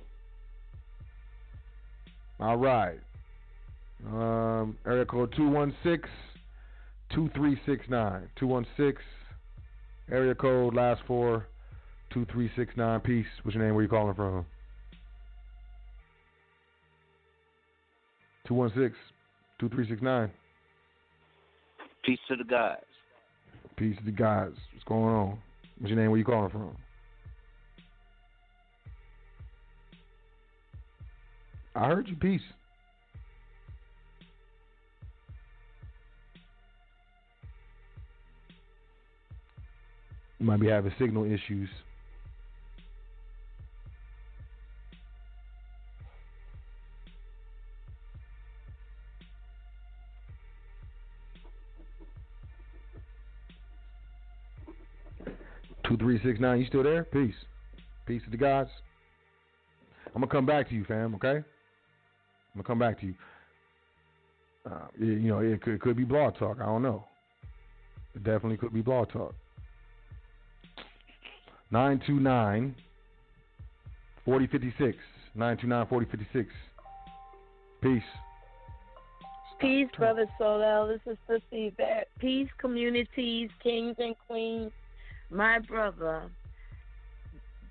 All right. Um, area code 216 2369. 216 area code last four 2369. Peace. What's your name? Where you calling from? 216 2369. Peace to the guys. Peace to the guys. What's going on? What's your name? Where you calling from? I heard you. Peace. You might be having signal issues. Two three six nine. You still there? Peace. Peace to the gods. I'm gonna come back to you, fam. Okay. I'm gonna come back to you. Uh, it- you know, it could, it could be blog talk. I don't know. It definitely could be blog talk. 929 4056. 929 4056. Peace. Peace, Brother Sot El. This is Sister Yvette. Peace, communities, kings and queens. My brother.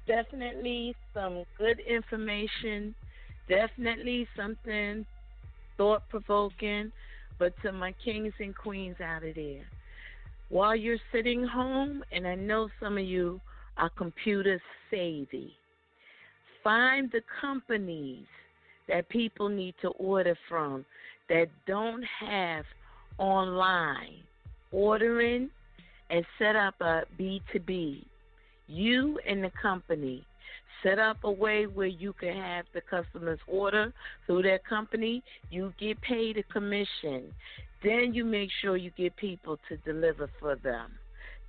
Definitely some good information. Definitely something thought provoking. But to my kings and queens out of there, while you're sitting home, and I know some of you are computer savvy, find the companies that people need to order from that don't have online ordering and set up a B2B. You and the company set up a way where you can have the customers order through their company. You get paid a commission. Then you make sure you get people to deliver for them.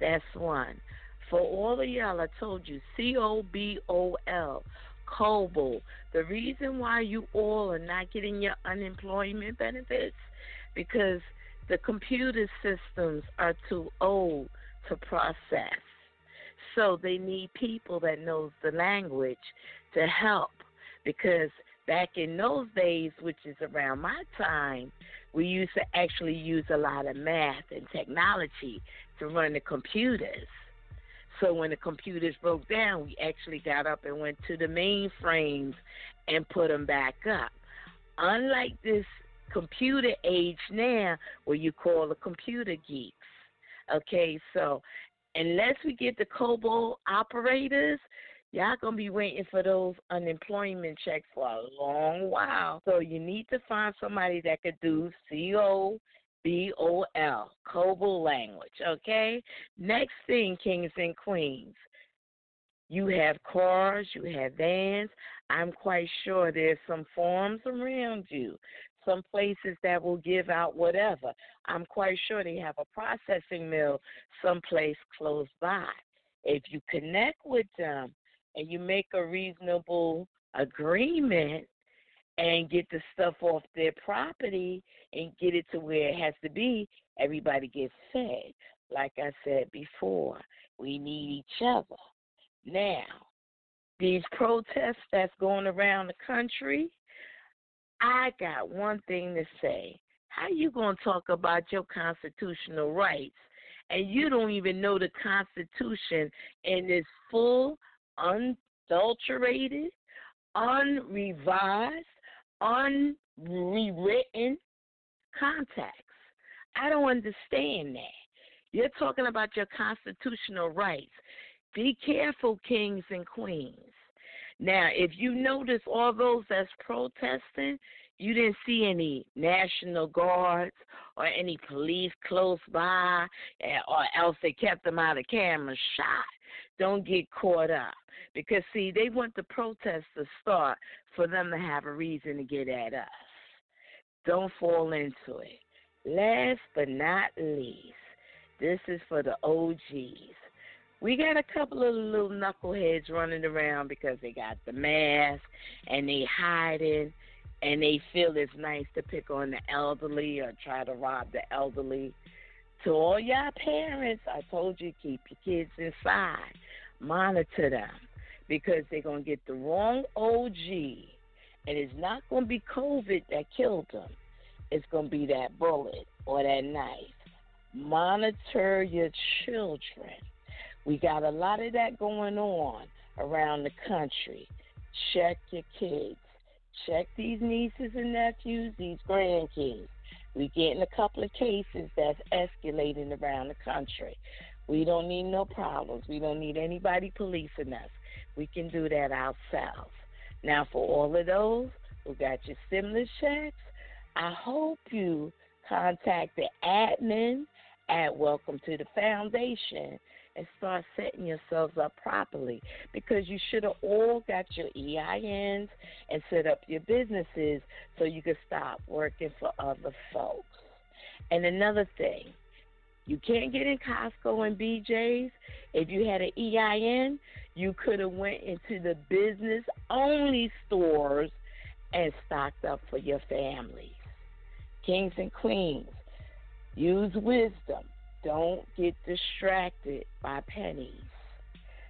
That's one. For all of y'all, I told you C O B O L, COBOL. The reason why you all are not getting your unemployment benefits because the computer systems are too old to process. So they need people that knows the language to help because back in those days, which is around my time, we used to actually use a lot of math and technology to run the computers. So when the computers broke down, we actually got up and went to the mainframes and put them back up. Unlike this computer age now where you call the computer geeks. Okay, so unless we get the COBOL operators, y'all gonna be waiting for those unemployment checks for a long while. So you need to find somebody that could do C O B O L, COBOL language. Okay. Next thing, kings and queens. You have cars, you have vans. I'm quite sure there's some farms around you, some places that will give out whatever. I'm quite sure they have a processing mill someplace close by. If you connect with them and you make a reasonable agreement and get the stuff off their property and get it to where it has to be, everybody gets fed. Like I said before, we need each other. Now, these protests that's going around the country, I got one thing to say. How you going to talk about your constitutional rights and you don't even know the Constitution in its full, unadulterated, unrevised, unrewritten context? I don't understand that. You're talking about your constitutional rights. Be careful, kings and queens. Now, if you notice all those that's protesting, you didn't see any National Guards or any police close by, eh, or else they kept them out of camera shot. Don't get caught up. Because, see, they want the protest to start for them to have a reason to get at us. Don't fall into it. Last but not least, this is for the OGs. We got a couple of little knuckleheads running around because they got the mask and they hiding and they feel it's nice to pick on the elderly or try to rob the elderly. To all y'all parents, I told you keep your kids inside. Monitor them because they're going to get the wrong OG and it's not going to be COVID that killed them. It's going to be that bullet or that knife. Monitor your children. We got a lot of that going on around the country. Check your kids. Check these nieces and nephews, these grandkids. We getting a couple of cases that's escalating around the country. We don't need no problems. We don't need anybody policing us. We can do that ourselves. Now, for all of those who got your stimulus checks, I hope you contact the admin at Welcome to the Foundation and start setting yourselves up properly because you should have all got your EINs and set up your businesses so you could stop working for other folks. And another thing, you can't get in Costco and BJ's. If you had an EIN, you could have went into the business only stores and stocked up for your families. Kings and queens, use wisdom. Don't get distracted by pennies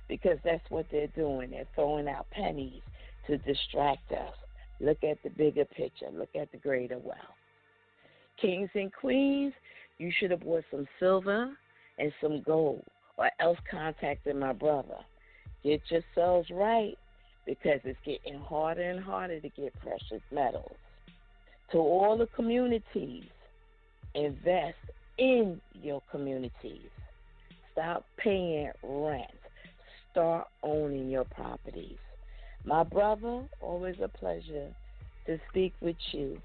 because that's what they're doing. They're throwing out pennies to distract us. Look at the bigger picture. Look at the greater wealth. Kings and queens, you should have bought some silver and some gold, or else contacted my brother. Get yourselves right because it's getting harder and harder to get precious metals. To all the communities, invest in your communities. Stop paying rent. Start owning your properties. My brother, always a pleasure to speak with you.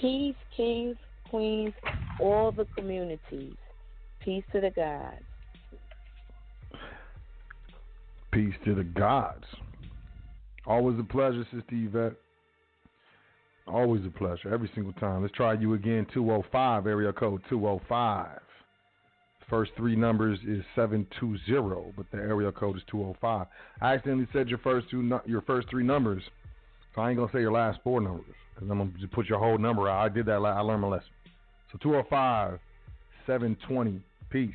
Peace, kings, queens, all the communities. Peace to the gods. Peace to the gods. Always a pleasure, Sister Yvette. Always a pleasure, every single time. Let's try you again. 205, area code 205. First three numbers is 720, but the area code is 205. I accidentally said your first two, your first three numbers, so I ain't gonna say your last four numbers because I'm gonna just put your whole number out. I did that. I learned my lesson. So 205, 720. Peace.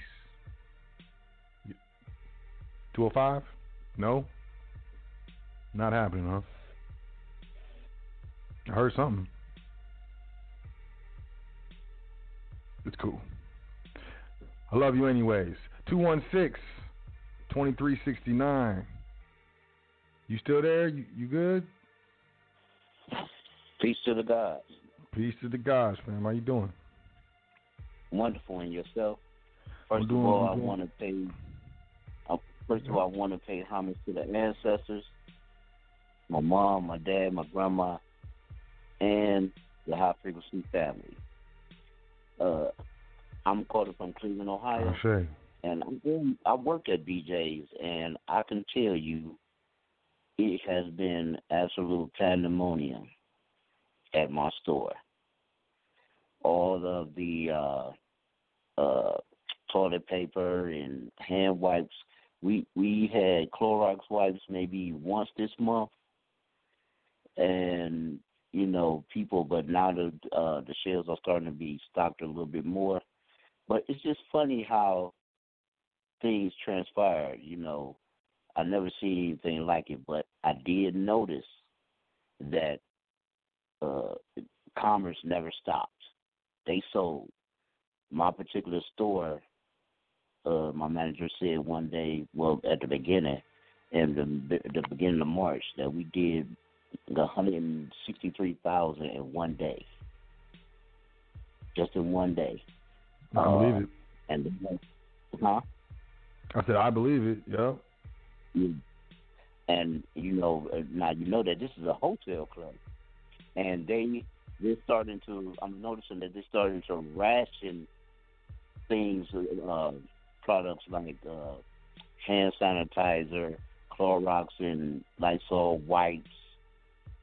205? No. Not happening, huh? I heard something. It's cool. I love you anyways. 216 2369. You still there? You, you good? Peace to the gods. Peace to the gods, fam. How you doing? Wonderful in yourself. First doing- of all, I want to pay. Uh, first of all, I want to pay homage to the ancestors, my mom, my dad, my grandma, and the high frequency family. Uh, I'm calling from Cleveland, Ohio. And I'm doing, I work at BJ's, and I can tell you, it has been absolute pandemonium at my store. All of the uh, uh, toilet paper and hand wipes. We we had Clorox wipes maybe once this month, and you know people. But now the uh, the shelves are starting to be stocked a little bit more. But it's just funny how things transpired. You know, I never seen anything like it, but I did notice that uh, commerce never stopped. They sold. My particular store, uh, my manager said one day, well, at the beginning, in the, the beginning of March, that we did the hundred and sixty-three thousand in one day, just in one day. I Uh, believe it. And the, huh? I said I believe it. Yeah. You- and you know now you know that this is a hotel club, and they they're starting to. I'm noticing that they're starting to ration things, uh, products like uh, hand sanitizer, Clorox, and Lysol wipes,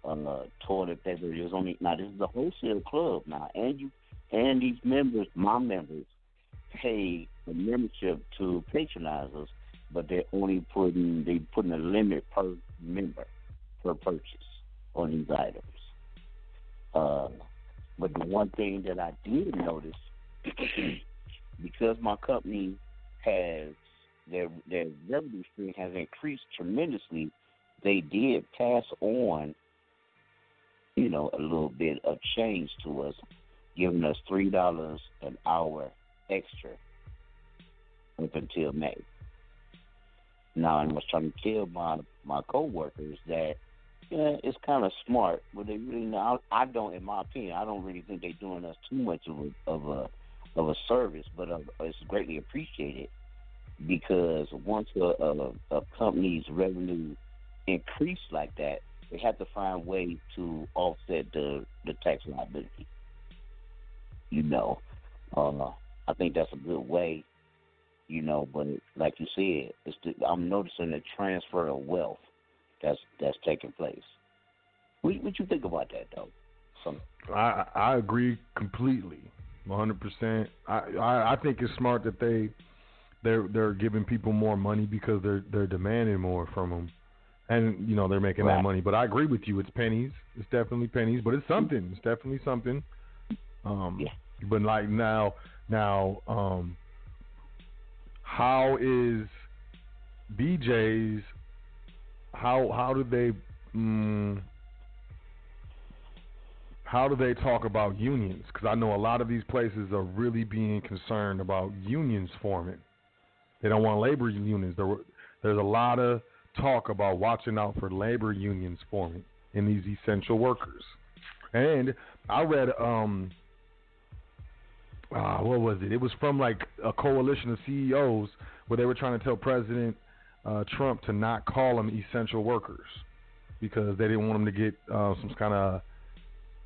uh, toilet paper. was only now this is a wholesale club now, and you and these members, my members, pay a membership to patronize us but they're only putting they putting a limit per member per purchase on these items. Uh, but the one thing that I did notice, because my company has their their revenue stream has increased tremendously, they did pass on, you know, a little bit of change to us, giving us three dollars an hour extra up until May. Now, I was trying to tell my my coworkers that yeah, it's kind of smart, but they really not. I don't, in my opinion, I don't really think they're doing us too much of a of a of a service, but uh, it's greatly appreciated because once a, a, a company's revenue increase like that, they have to find ways to offset the the tax liability. You know, uh, I think that's a good way you know. But like you said, it's the, I'm noticing the transfer of wealth that's that's taking place. What, what you think about that, though? Some I I agree completely, one hundred percent. I I I think it's smart that they they're they're giving people more money because they're they're demanding more from them, and you know they're making Right. that money. But I agree with you. It's pennies. It's definitely pennies, but it's something. It's definitely something. Um, Yeah. But like now now um, how is BJ's? How how do they? Mm, how do they talk about unions? Because I know a lot of these places are really being concerned about unions forming. They don't want labor unions. There, there's a lot of talk about watching out for labor unions forming in these essential workers. And I read, um, uh, what was it? It was from like a coalition of CEOs where they were trying to tell President uh, Trump to not call them essential workers because they didn't want them to get uh, some kind of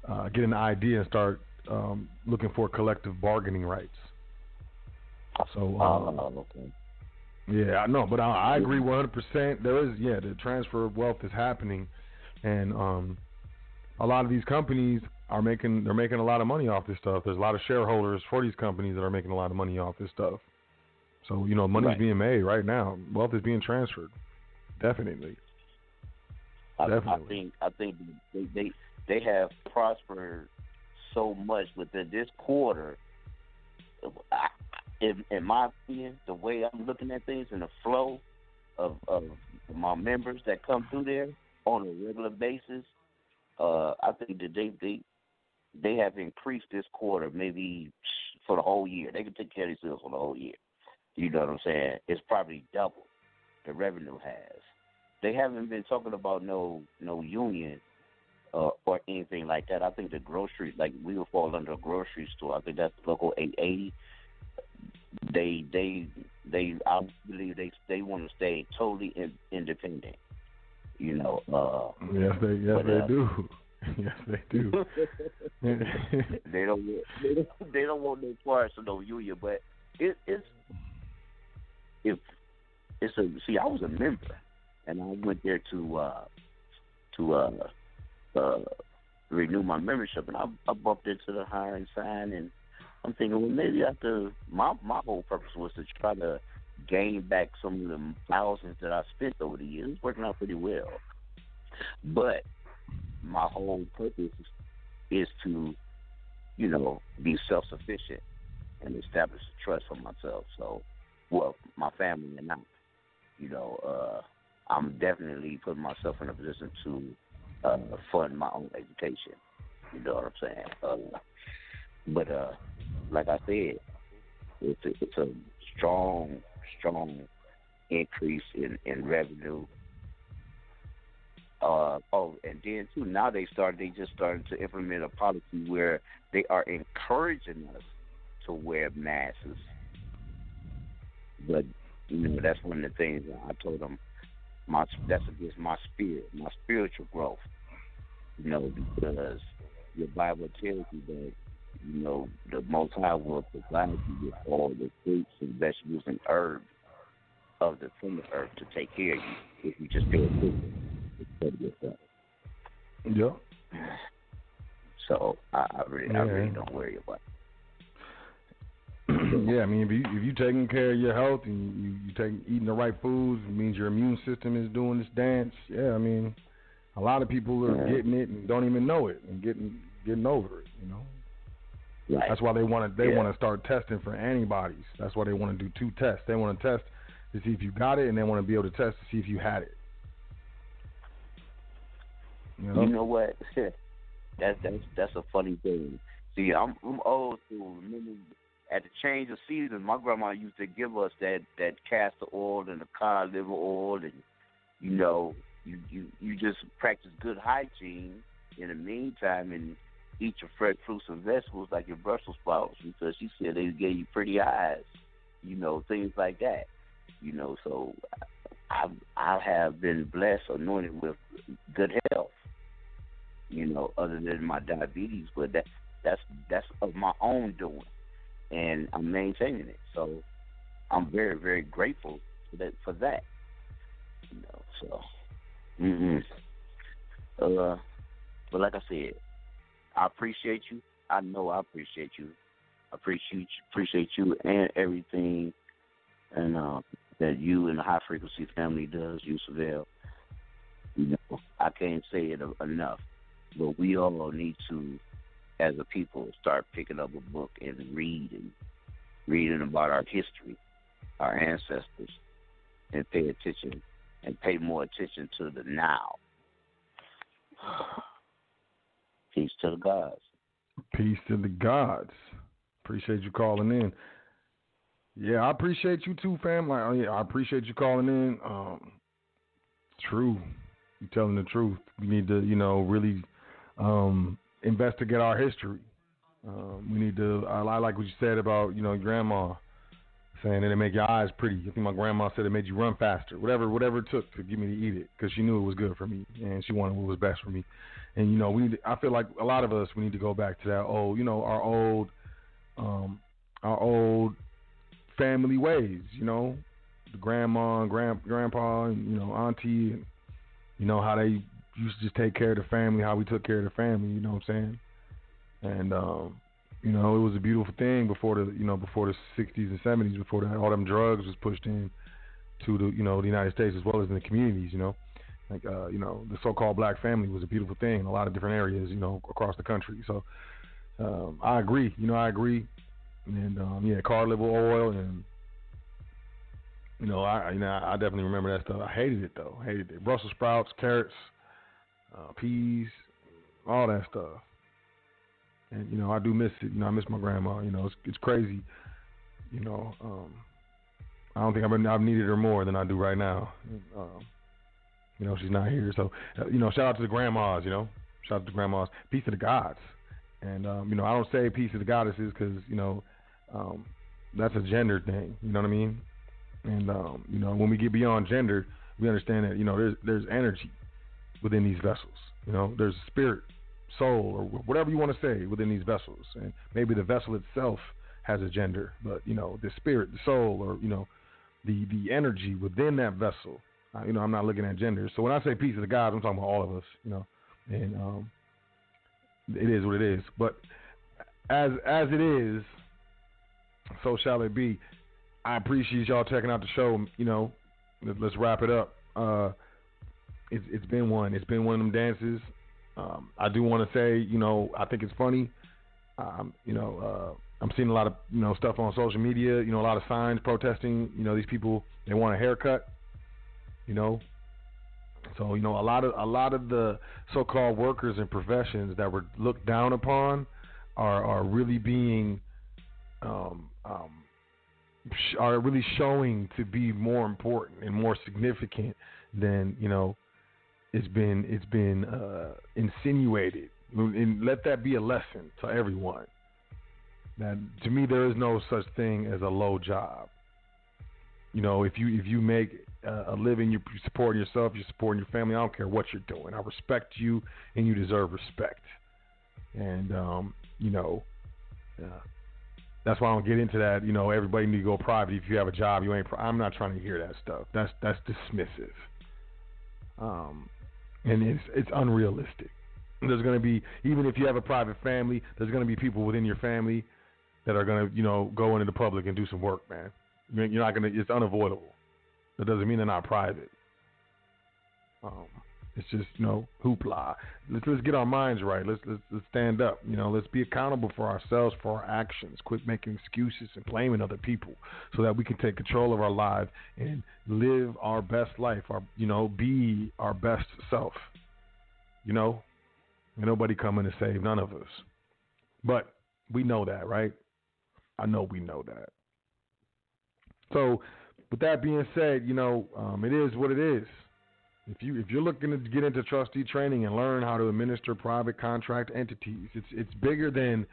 uh, get an idea and start um, looking for collective bargaining rights. So, um, uh, okay. Yeah, I know, but I, I agree 100%. There is, yeah, the transfer of wealth is happening, and um, a lot of these companies are making they're making a lot of money off this stuff. There's a lot of shareholders for these companies that are making a lot of money off this stuff. So you know, money's Right. being made right now. Wealth is being transferred, definitely. I, I Definitely. think I think they, they they have prospered so much within this quarter. I, in, in my opinion, the way I'm looking at things and the flow of of my members that come through there on a regular basis, uh, I think that they they they have increased this quarter maybe for the whole year. They can take care of themselves for the whole year. You know what I'm saying? It's probably double the revenue has. They haven't been talking about no no union uh, or anything like that. I think the grocery, like we would fall under a grocery store. I think that's local 880. They they they I believe they they want to stay totally in, independent. You know. Uh, Yes, they yes But, they uh, do. yes, they do. they don't want they don't, they don't want no parts of no union, but it, it's if it's a see I was a member and I went there to uh to uh uh renew my membership and I, I bumped into the hiring sign and I'm thinking well maybe after my my whole purpose was to try to gain back some of the thousands that I spent over the years. It's working out pretty well. But my whole purpose is, to, you know, be self sufficient and establish a trust for myself. So, well, my family and I, you know, uh, I'm definitely putting myself in a position to uh, fund my own education. You know what I'm saying? Uh, but uh, like I said, it's a, it's a strong, strong increase in in revenue uh, oh, and then too, now they started. They just started to implement a policy where they are encouraging us to wear masks. But you know, that's one of the things I told them. My that's against my spirit, my spiritual growth. You know, because your Bible tells you that you know the Most High will provide you with all the fruits and vegetables and herbs of the the earth to take care of you if you just pay attention to yourself. Yep. So I, I really, I really don't worry about. yeah, I mean, if you if you taking care of your health and you you take eating the right foods, it means your immune system is doing this dance. Yeah, I mean, a lot of people are Yeah. getting it and don't even know it and getting getting over it. You know, It. Right. that's why they want to they Yeah. want to start testing for antibodies. That's why they want to do two tests. They want to test to see if you got it, and they want to be able to test to see if you had it. You know? You know what? that's that's that's a funny thing. See, I'm I'm old school. Remember, at the change of seasons, my grandma used to give us that that castor oil and the cod liver oil, and you know, you you you just practice good hygiene in the meantime and eat your fresh fruits and vegetables like your Brussels sprouts because she said they gave you pretty eyes, you know, things like that. You know, so I I have been blessed, anointed with good health. You know, other than my diabetes, but that that's that's of my own doing, and I'm maintaining it. So I'm very very grateful for that for that. You know, so mm uh, but like I said, I appreciate you. I know I appreciate you. I appreciate appreciate you and everything, and uh, that you and the High Frequency family does. Yusuf El. You know, I can't say it enough, but we all need to, as a people, start picking up a book and reading, reading about our history, our ancestors, and pay attention and pay more attention to the now. Peace to the gods. Peace to the gods. Appreciate you calling in. Yeah, I appreciate you too, fam. Like, oh yeah, I appreciate you calling in. Um, true, you telling the truth. We need to, you know, really um, investigate our history. Um, we need to. I, I like what you said about, you know, grandma saying that it make your eyes pretty. I think my grandma said it made you run faster. Whatever, whatever it took to get me to eat it, because she knew it was good for me and she wanted what was best for me. And you know, we. Need to, I feel like a lot of us we need to go back to that old, you know, our old, um, our old family ways. You know, the grandma and grand grandpa and you know auntie and you know how they used to just take care of the family, how we took care of the family. You know what I'm saying? And um, you know, it was a beautiful thing before the you know before the 60s and 70s, before the, all them drugs was pushed in to the you know the United States as well as in the communities. You know, like uh, you know the so-called black family was a beautiful thing in a lot of different areas. You know, across the country. So um, I agree. You know, I agree. And um, yeah, cod liver oil and you know, I you know I definitely remember that stuff. I hated it though. hated it. Brussels sprouts, carrots, uh, peas, all that stuff. And you know, I do miss it. You know, I miss my grandma. You know, it's it's crazy. You know, um, I don't think I've I've needed her more than I do right now. Um, you know, she's not here, so uh, you know, shout out to the grandmas. You know, Shout out to the grandmas. Peace to the gods. And um, you know, I don't say peace to the goddesses because you know um, that's a gender thing. You know what I mean? And um, you know, when we get beyond gender, we understand that you know there's there's energy within these vessels. You know, there's spirit, soul, or whatever you want to say within these vessels. And maybe the vessel itself has a gender, but you know, the spirit, the soul, or you know, the the energy within that vessel. You know, I'm not looking at gender. So when I say peace of gods, I'm talking about all of us. You know, and um, it is what it is. But as as it is, so shall it be. I appreciate y'all checking out the show. You know, let- let's wrap it up. Uh, it's it's been one. It's been one of them dances. Um, I do want to say, you know, I think it's funny. Um, you know, uh, I'm seeing a lot of you know stuff on social media. You know, a lot of signs protesting. You know, these people they want a haircut. You know, so you know a lot of a lot of the so-called workers and professions that were looked down upon are are really being um, um, sh- are really showing to be more important and more significant than you know it's been it's been uh, insinuated. And let that be a lesson to everyone. That to me there is no such thing as a low job. You know, if you if you make a living, you're supporting yourself, you're supporting your family. I don't care what you're doing. I respect you, and you deserve respect. And um, you know, uh, that's why I don't get into that. You know, everybody need to go private. If you have a job, you ain't. Pri- I'm not trying to hear that stuff. That's that's dismissive. Um, and it's it's unrealistic. There's going to be even if you have a private family, there's going to be people within your family that are going to you know go into the public and do some work, man. You're you're not going to. It's unavoidable. That doesn't mean they're not private. Um, it's just you know hoopla. Let's let's get our minds right. Let's let's, let's stand up. You know, let's be accountable for ourselves for our actions. Quit making excuses and blaming other people, so that we can take control of our lives and live our best life. Our you know be our best self. You know, Ain't nobody coming to save none of us. But we know that, right? I know we know that. So, with that being said, you know, um, it is what it is. If you if you're looking to get into trustee training and learn how to administer private contract entities, it's it's bigger than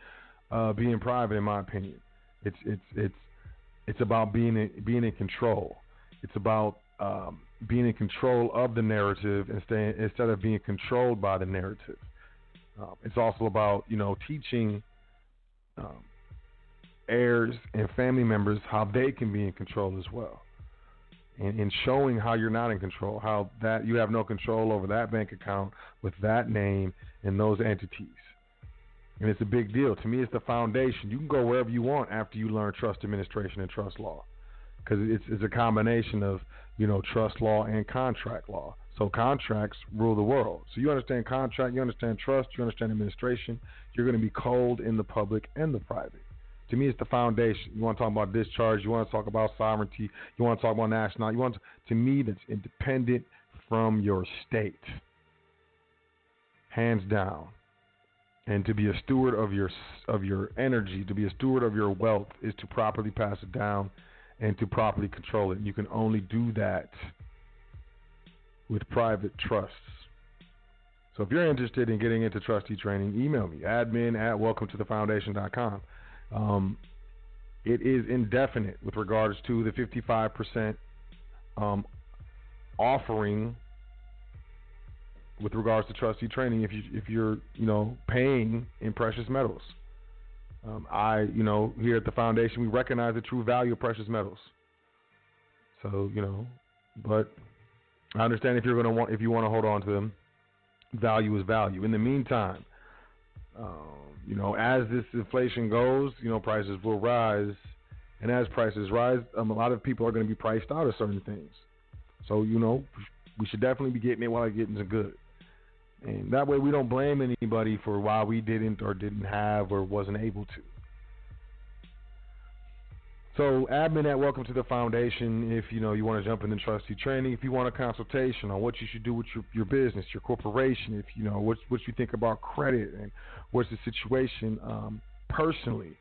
uh, being private, in my opinion. It's it's it's it's about being in, being in control. It's about um, being in control of the narrative instead instead of being controlled by the narrative. Um, it's also about you know teaching um, heirs and family members how they can be in control as well, and, showing how you're not in control, how that you have no control over that bank account with that name and those entities. And it's a big deal. To me, it's the foundation. You can go wherever you want after you learn trust administration and trust law, because it's, it's a combination of you know trust law and contract law. So contracts rule the world. So you understand contract, you understand trust, you understand administration. You're going to be cold in the public and the private. To me, it's the foundation. You want to talk about discharge. You want to talk about sovereignty. You want to talk about national. You want to, to me that's independent from your state, hands down. And to be a steward of your of your energy, to be a steward of your wealth, is to properly pass it down and to properly control it. And you can only do that with private trusts. So if you're interested in getting into trustee training, email me admin at welcome to the foundation.com. Um, it is indefinite with regards to the 55% um, offering with regards to trustee training if you if you're you know paying in precious metals. Um, I you know here at the foundation we recognize the true value of precious metals. So you know, but I understand if you're to want if you want to hold on to them, value is value. In the meantime, um, you know, as this inflation goes, you know, prices will rise, and as prices rise, um, a lot of people are going to be priced out of certain things. So you know, we should definitely be getting it while it's getting good, and that way we don't blame anybody for why we didn't or didn't have or wasn't able to. So, admin at Welcome to the Foundation. If you know you want to jump into trustee training, if you want a consultation on what you should do with your, your business, your corporation, if you know what what you think about credit and what's the situation um, personally,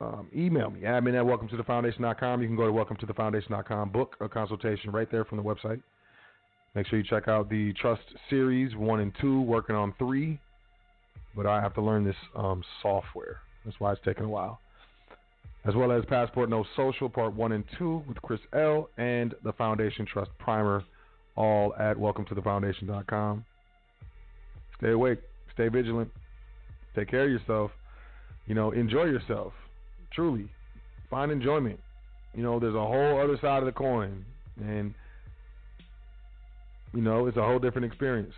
um, email me admin at Welcome to the Foundation.com. You can go to Welcome to the Foundation.com, book a consultation right there from the website. Make sure you check out the Trust series one and two. Working on three, but I have to learn this um, software. That's why it's taking a while. As well as Passport No Social Part one and two with Chris L. and the Foundation Trust Primer, all at WelcomeToTheFoundation.com. Stay awake. Stay vigilant. Take care of yourself. You know, enjoy yourself. Truly. Find enjoyment. You know, there's a whole other side of the coin. And, you know, it's a whole different experience.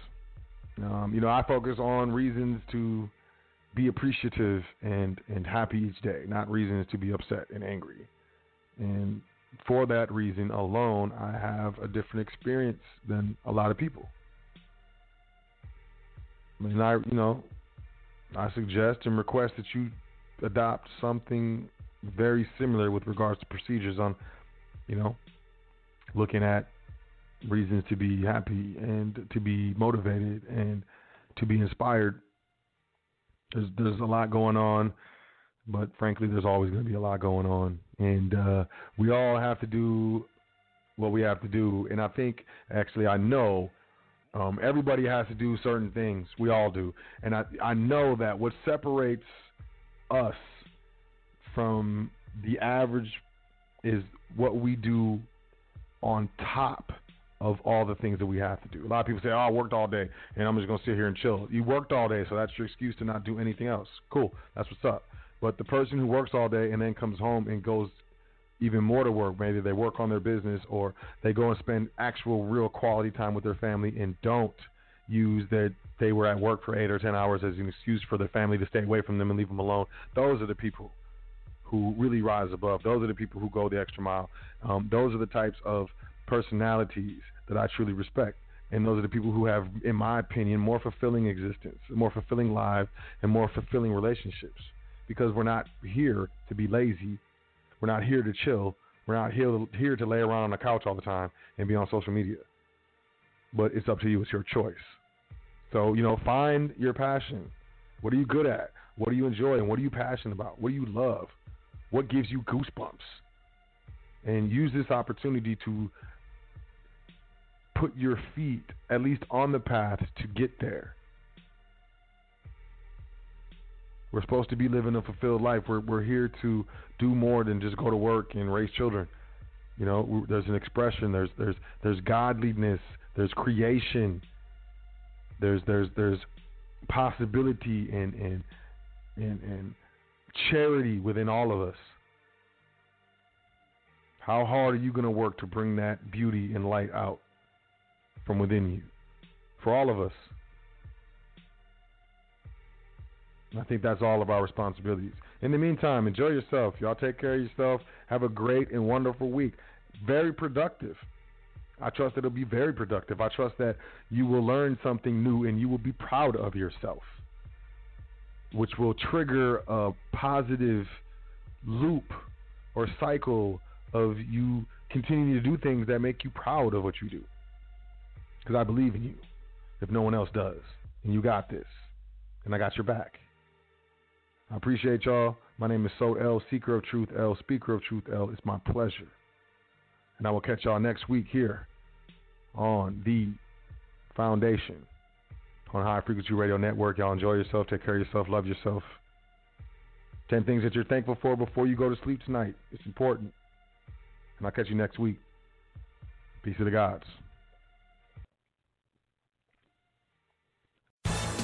Um, you know, I focus on reasons to be appreciative and, and happy each day, not reasons to be upset and angry. And for that reason alone, I have a different experience than a lot of people. I mean, I, you know, I suggest and request that you adopt something very similar with regards to procedures on, you know, looking at reasons to be happy and to be motivated and to be inspired. There's there's a lot going on, but frankly, there's always going to be a lot going on, and uh, we all have to do what we have to do. And I think, actually, I know um, everybody has to do certain things. We all do, and I I know that what separates us from the average is what we do on top of all the things that we have to do. A lot of people say, "Oh, I worked all day, and I'm just gonna sit here and chill." You worked all day, so that's your excuse to not do anything else. Cool, that's what's up. But the person who works all day and then comes home and goes even more to work. Maybe they work on their business or they go and spend actual real quality time with their family and don't use that they were at work for eight or ten hours as an excuse for their family to stay away from them and leave them alone. Those are the people who really rise above. Those are the people who go the extra mile. Um, those are the types of personalities that I truly respect. And those are the people who have, in my opinion, more fulfilling existence, more fulfilling lives, and more fulfilling relationships. Because we're not here to be lazy we're not here to chill. We're not here to, here to lay around on the couch all the time and be on social media. But it's up to you. It's your choice. So, you know, find your passion. What are you good at? What do you enjoy? And what are you passionate about? What do you love? What gives you goosebumps? And use this opportunity to put your feet at least on the path to get there. We're supposed to be living a fulfilled life. We're we're here to do more than just go to work and raise children. You know, there's an expression. There's there's there's godliness. There's creation. There's there's there's possibility and and and and charity within all of us. How hard are you going to work to bring that beauty and light out from within you? For all of us. I think that's all of our responsibilities. In the meantime, enjoy yourself. Y'all take care of yourself. Have a great and wonderful week. Very productive. I trust it'll be very productive. I trust that you will learn something new and you will be proud of yourself, which will trigger a positive loop or cycle of you continuing to do things that make you proud of what you do. Because I believe in you if no one else does. And you got this. And I got your back. I appreciate y'all. My name is Sot El, Seeker of Truth L, Speaker of Truth L. It's my pleasure. And I will catch y'all next week here on the Foundation on High Frequency Radio Network. Y'all enjoy yourself, take care of yourself, love yourself. 10 things that you're thankful for before you go to sleep tonight. It's important. And I'll catch you next week. Peace of the gods.